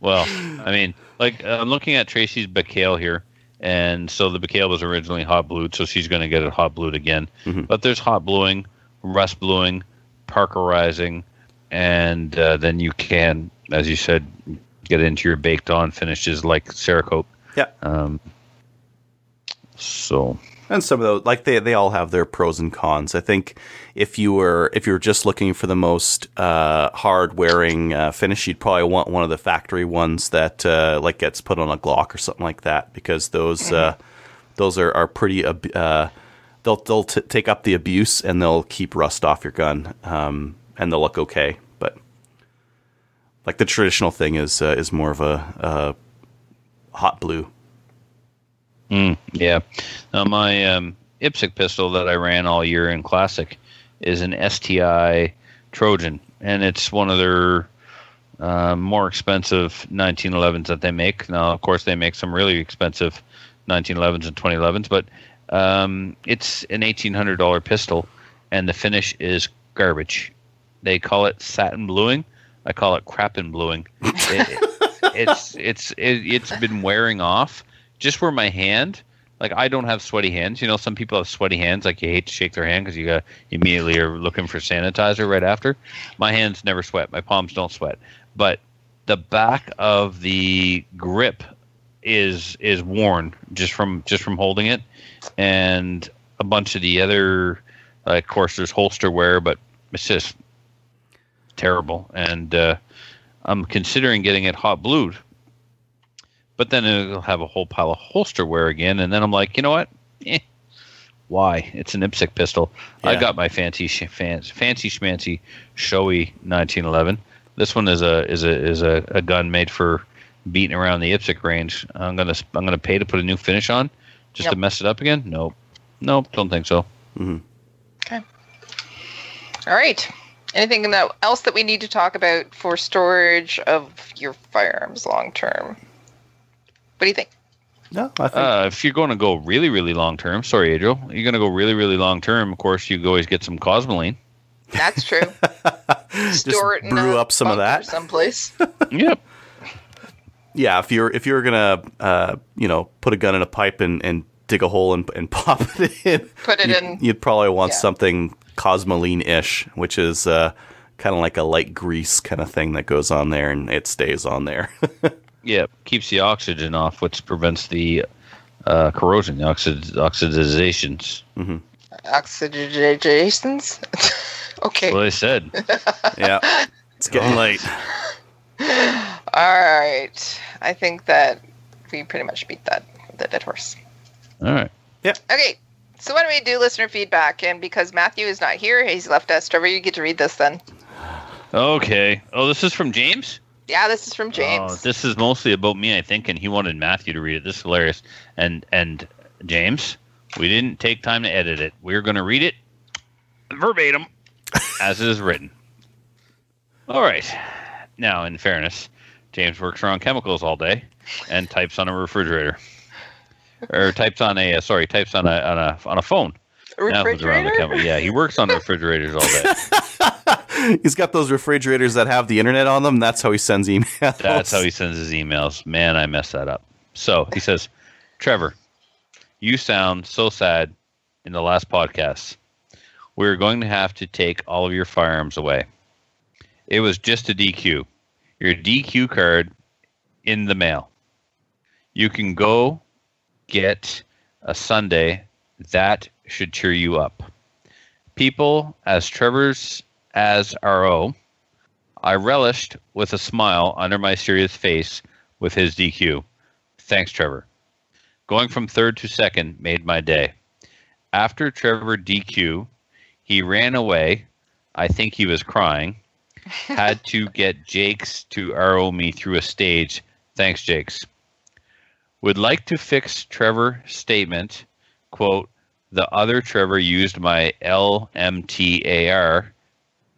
well, I mean, like I'm looking at Tracy's Baikal here, and so the Baikal was originally hot blued, so she's going to get it hot blued again. But there's hot bluing, rust bluing, parkerizing, and uh, then you can, as you said, get into your baked on finishes like Cerakote. yeah, Um, so and some of those, like they they all have their pros and cons. I think if you were if you were just looking for the most uh, hard wearing uh, finish, you'd probably want one of the factory ones that uh, like gets put on a Glock or something like that, because those uh, those are are pretty. Uh, they'll they'll t- take up the abuse and they'll keep rust off your gun, um, and they'll look okay. But like the traditional thing is uh, is more of a, a hot blue. Mm, yeah. Now my um, IPSC pistol that I ran all year in Classic is an STI Trojan, and it's one of their uh, more expensive 1911s that they make. Now, of course, they make some really expensive 1911s and 2011s, but um, it's an $1,800 pistol, and the finish is garbage. They call it satin bluing. I call it crap and bluing. It- it's it's it, it's been wearing off just where my hand. Like i don't have sweaty hands. You know some people have sweaty hands like you hate to shake their hand because you got immediately are looking for sanitizer right after. My hands never sweat. My palms don't sweat. But the back of the grip is is worn just from just from holding it. And a bunch of the other like, of course there's holster wear but it's just terrible. And uh I'm considering getting it hot blued. But then it'll have a whole pile of holster wear again, and then I'm like, you know what? Eh, why? It's an IPSC pistol. I Yeah. got my fancy, sh- fan- fancy schmancy, showy 1911. This one is a is a is a, a gun made for beating around the IPSC range. I'm gonna I'm gonna pay to put a new finish on, just to mess it up again. Nope, nope, don't think so. Okay. All right. Anything else that we need to talk about for storage of your firearms long term? What do you think? No, I think Uh, if you're going to go really, really long term, sorry, Adriel, you're going to go really, really long term. Of course, you always get some Cosmoline. That's true. Store it in brew a up some of that. someplace. yep. yeah, if you're if you're gonna uh, you know put a gun in a pipe and, and dig a hole and, and pop it in, Put it you'd, in- You'd probably want yeah. something Cosmoline-ish, which is uh, kind of like a light grease kind of thing that goes on there and it stays on there. Yep. Keeps the oxygen off, which prevents the uh, corrosion, the oxid- oxidizations. Oxygenations? okay. That's what I said. yeah, it's getting late. All right. I think that we pretty much beat that the dead horse. All right. Yeah. Okay. So why don't we do listener feedback? And because Matthew is not here, he's left us. Trevor, you get to read this then. Okay. Oh, this is from James? Yeah, this is from Oh, James. this is mostly about me, I think, and he wanted Matthew to read it. This is hilarious. And and James, we didn't take time to edit it. We're going to read it verbatim as it is written. All right. Now, in fairness, James works around chemicals all day and types on a refrigerator, or types on a uh, sorry, types on a on a on a phone. Now it's around the Refrigerator? Yeah, he works on refrigerators all day. He's got those refrigerators that have the internet on them. That's how he sends emails. That's how he sends his emails. Man, I messed that up. So he says, Trevor, you sound so sad in the last podcast. We're going to have to take all of your firearms away. It was just a DQ. Your DQ card in the mail. You can go get a Sunday. That should cheer you up. People as Trevor's as RO, I relished with a smile under my serious face with his DQ. Thanks, Trevor. Going from third to second made my day. After Trevor DQ, he ran away. I think he was crying. Had to get Jakes to RO me through a stage. Thanks, Jakes. Would like to fix Trevor statement. Quote, the other Trevor used my LMTAR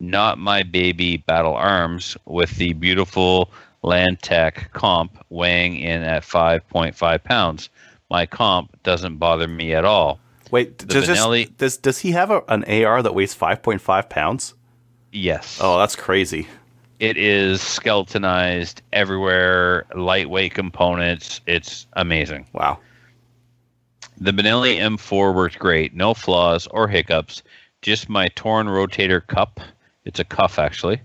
not my baby battle arms with the beautiful Lantac comp weighing in at 5.5 pounds. My comp doesn't bother me at all. Wait, The does, Benelli- does does he have a, an AR that weighs five point five pounds? Yes. Oh, that's crazy. It is skeletonized everywhere, lightweight components. It's amazing. Wow. The Benelli M4 worked great. No flaws or hiccups. Just my torn rotator cup. It's a cuff, actually.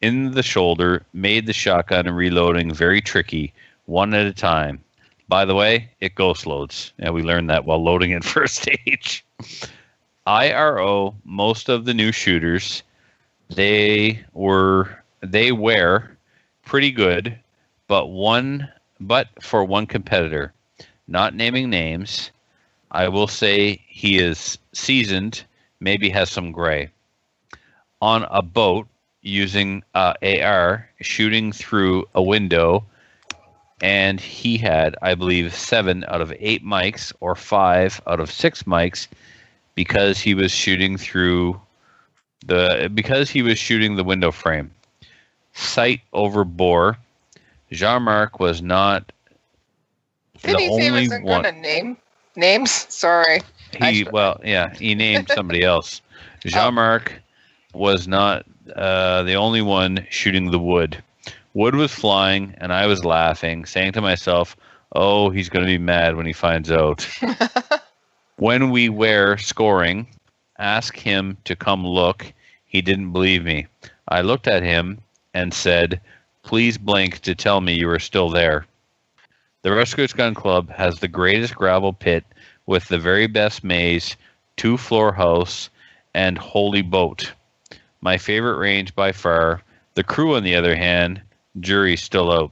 In the shoulder made the shotgun and reloading very tricky, one at a time. By the way, it ghost loads. And we learned that while loading it first stage. IRO, most of the new shooters, they were they wear pretty good, but one but for one competitor, not naming names, I will say he is seasoned, maybe has some gray. On a boat using uh, AR, shooting through a window, and he had, I believe, seven out of eight mics or five out of six mics because he was shooting through the because he was shooting the window frame. Sight over bore. Jean Marc was not Did the he say only wasn't one. to name names? Sorry. He well, yeah, he named somebody else. Jean Marc was not uh, the only one shooting the wood. Wood was flying, and I was laughing, saying to myself, "Oh, he's going to be mad when he finds out." when we were scoring, ask him to come look. He didn't believe me. I looked at him and said, "Please blink to tell me you are still there." The Rescuers Gun Club has the greatest gravel pit with the very best maze, two floor house, and holy boat. My favorite range by far. The crew, on the other hand, jury still out.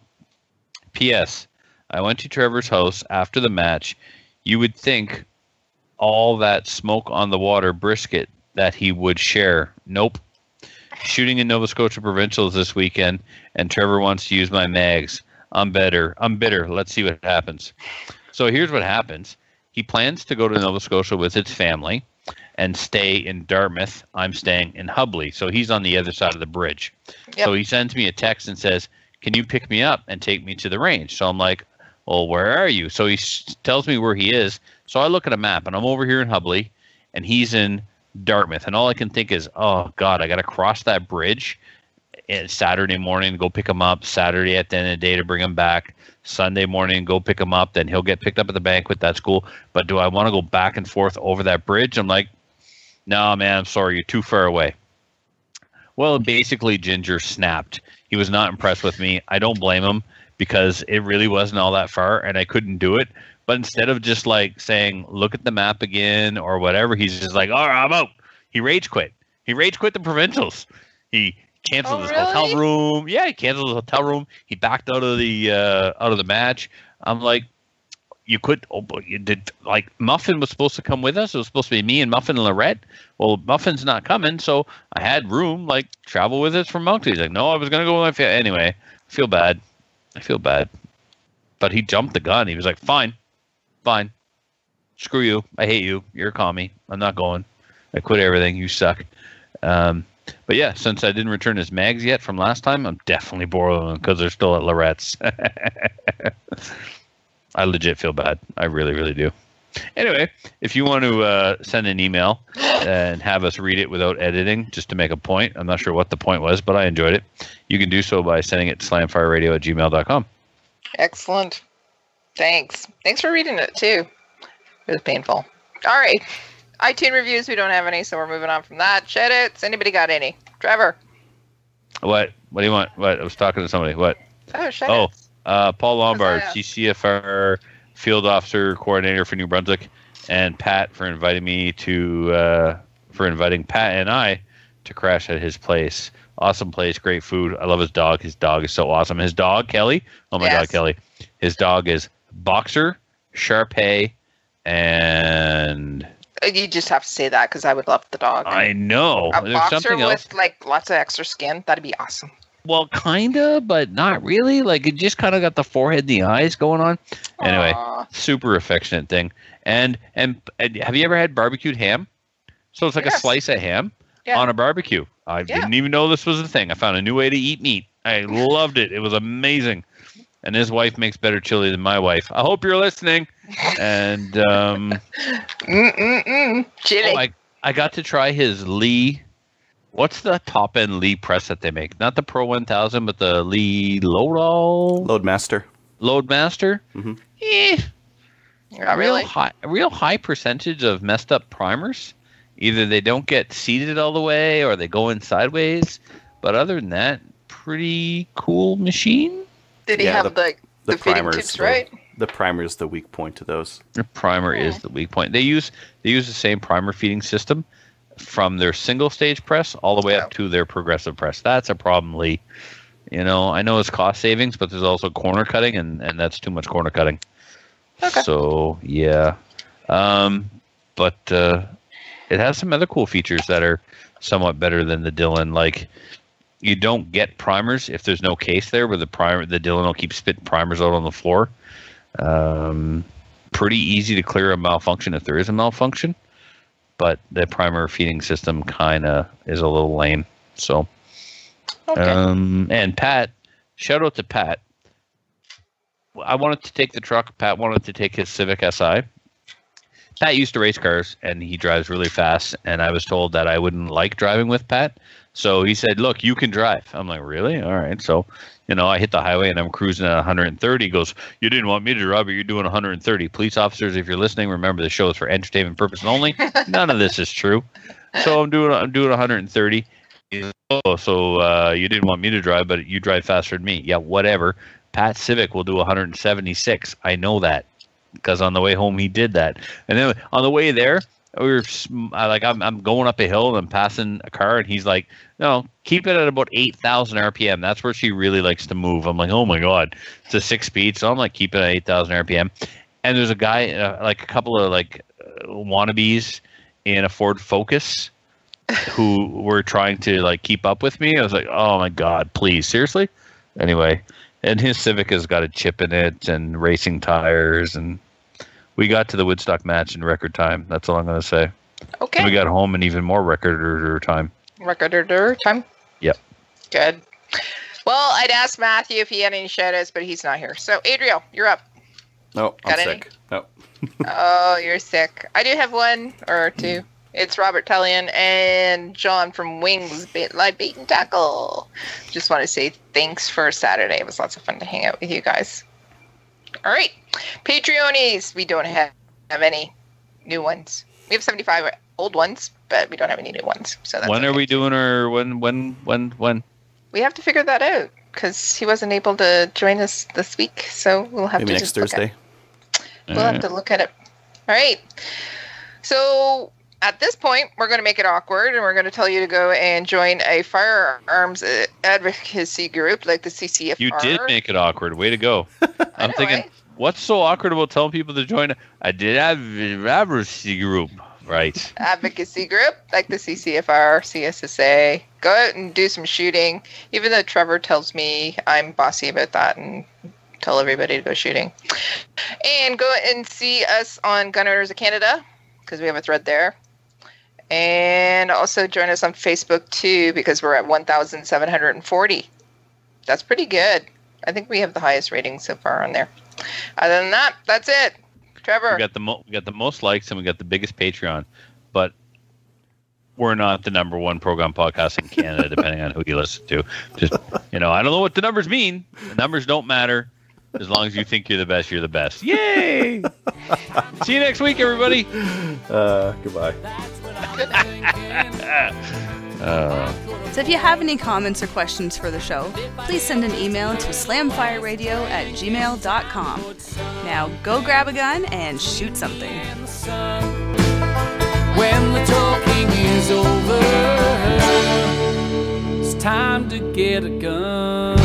P.S. I went to Trevor's house after the match. You would think all that smoke on the water brisket that he would share. Nope. Shooting in Nova Scotia Provincials this weekend, and Trevor wants to use my mags. I'm better. I'm bitter. Let's see what happens. So here's what happens. He plans to go to Nova Scotia with his family and stay in Dartmouth. I'm staying in Hubley. So he's on the other side of the bridge. Yep. So he sends me a text and says, Can you pick me up and take me to the range? So I'm like, Well, where are you? So he s- tells me where he is. So I look at a map and I'm over here in Hubley and he's in Dartmouth. And all I can think is, Oh, God, I got to cross that bridge eh, Saturday morning, go pick him up. Saturday at the end of the day to bring him back. Sunday morning, go pick him up. Then he'll get picked up at the banquet. That's cool. But do I want to go back and forth over that bridge? I'm like, no, man, I'm sorry. You're too far away. Well, basically, Ginger snapped. He was not impressed with me. I don't blame him because it really wasn't all that far and I couldn't do it. But instead of just like saying, look at the map again or whatever, he's just like, all right, I'm out. He rage quit. He rage quit the provincials. He canceled Oh, his really? hotel room. Yeah, he canceled his hotel room. He backed out of the uh, out of the match. I'm like, you could. Oh, you did like Muffin was supposed to come with us. It was supposed to be me and Muffin and Lorette. Well, Muffin's not coming, so I had room. Like travel with us from Moncton. He's like, no, I was gonna go with my family anyway. feel bad. I feel bad. But he jumped the gun. He was like, "Fine, fine. Screw you. I hate you. You're a commie. I'm not going. I quit everything. You suck." Um, but yeah, since I didn't return his mags yet from last time, I'm definitely borrowing them because they're still at Lorette's. I legit feel bad. I really, really do. Anyway, if you want to uh, send an email and have us read it without editing, just to make a point, I'm not sure what the point was, but I enjoyed it. You can do so by sending it to slamfireradio at gmail.com. Excellent. Thanks. Thanks for reading it too. It was painful. All right. iTunes reviews, we don't have any, so we're moving on from that. Shed it. Anybody got any? Trevor. What? What do you want? What? I was talking to somebody. What? Oh, shed Oh. Uh, Paul Lombard? CCFR Field Officer Coordinator for New Brunswick, and Pat for inviting me to uh, for inviting Pat and I to crash at his place. Awesome place, great food. I love his dog. His dog is so awesome. His dog, Kelly. Oh my Yes. God, Kelly. His dog is Boxer, Sharpei, and Uh, You just have to say that because I would love the dog. I know a there's boxer something else. with like lots of extra skin. That'd be awesome. Well, kinda, but not really. Like it just kind of got the forehead, and the eyes going on. Anyway, Aw. super affectionate thing. And, and and have you ever had barbecued ham? So it's like a slice of ham Yeah. on a barbecue. I Yeah. didn't even know this was a thing. I found a new way to eat meat. I loved it. It was amazing. And his wife makes better chili than my wife. I hope you're listening. And um, Mm-mm-mm. Chili. oh, I I got to try his Lee. What's the top end Lee press that they make? Not the Pro 1000, but the Lee Load Loadmaster. Loadmaster. Mhm. Eh, Not real really. high, a real high percentage of messed up primers. Either they don't get seated all the way, or they go in sideways. But other than that, pretty cool machine. Did he Yeah, have the the, feeding primers, tubes the- right? The primer is the weak point to those. The primer is the weak point. They use they use the same primer feeding system from their single stage press all the way up to their progressive press. That's a problem, Lee. You know, I know it's cost savings, but there's also corner cutting, and and that's too much corner cutting. Okay. So yeah, um, but uh, it has some other cool features that are somewhat better than the Dillon. Like you don't get primers if there's no case there, where the primer the Dillon will keep spitting primers out on the floor. Um, pretty easy to clear a malfunction if there is a malfunction, but the primer feeding system kind of is a little lame. So, Okay. um, and Pat, shout out to Pat. I wanted to take the truck. Pat wanted to take his Civic Si. Pat used to race cars and he drives really fast. And I was told that I wouldn't like driving with Pat. So he said, Look, you can drive. I'm like, Really? All right. So, you know, I hit the highway and I'm cruising at 130. He goes, You didn't want me to drive, but you're doing 130. Police officers, if you're listening, remember the show is for entertainment purposes only. None of this is true. So I'm doing I'm doing 130. He's Oh, so uh, you didn't want me to drive, but you drive faster than me. Yeah, whatever. Pat Civic will do 176. I know that because on the way home he did that, and then on the way there we were like I'm I'm going up a hill and I'm passing a car and he's like, no, keep it at about 8,000 RPM. That's where she really likes to move. I'm like, oh my god, it's a six speed, so I'm like, keep it at 8,000 RPM. And there's a guy, uh, like a couple of like uh, wannabes in a Ford Focus who were trying to like keep up with me. I was like, oh my god, please, seriously. Anyway, and his Civic has got a chip in it and racing tires, and we got to the Woodstock match in record time. That's all I'm gonna say. okay. And we got home in even more record time. Recorder time. Yep. Good. Well, I'd ask Matthew if he had any shout outs, but he's not here. So, Adriel, you're up. No, I'm Got any? sick. No. oh, you're sick. I do have one or two. It's Robert Tellian and John from Wings Bait Live Bait and Tackle. Just want to say thanks for Saturday. It was lots of fun to hang out with you guys. All right. Patreonies. We don't have, have any new ones. We have 75 old ones, but we don't have any new ones. So that's when are we doing our when when when when? We have to figure that out because he wasn't able to join us this week. So we'll have Maybe to next just look at- Thursday. We'll have to look at it. All right. So at this point, we're going to make it awkward and we're going to tell you to go and join a firearms uh, advocacy group like the CCFR. You did make it awkward. Way to go. I'm know, thinking, right? what's so awkward about telling people to join? I did a advocacy group, right? advocacy group like the CCFR, CSSA, go out and do some shooting. Even though Trevor tells me I'm bossy about that and tell everybody to go shooting. And go and see us on Gun Owners of Canada because we have a thread there. And also join us on Facebook too because we're at 1,740. That's pretty good. I think we have the highest rating so far on there. Other than that, that's it. Trevor. We got the mo- we got the most likes and we got the biggest Patreon, but we're not the number one program podcast in Canada, depending on who you listen to. Just you know, I don't know what the numbers mean. The numbers don't matter. As long as you think you're the best, you're the best. Yay! See you next week, everybody. Uh, goodbye. Uh, So if you have any comments or questions for the show, please send an email to slamfireradio at gmail.com. Now go grab a gun and shoot something. When the talking is over, it's time to get a gun.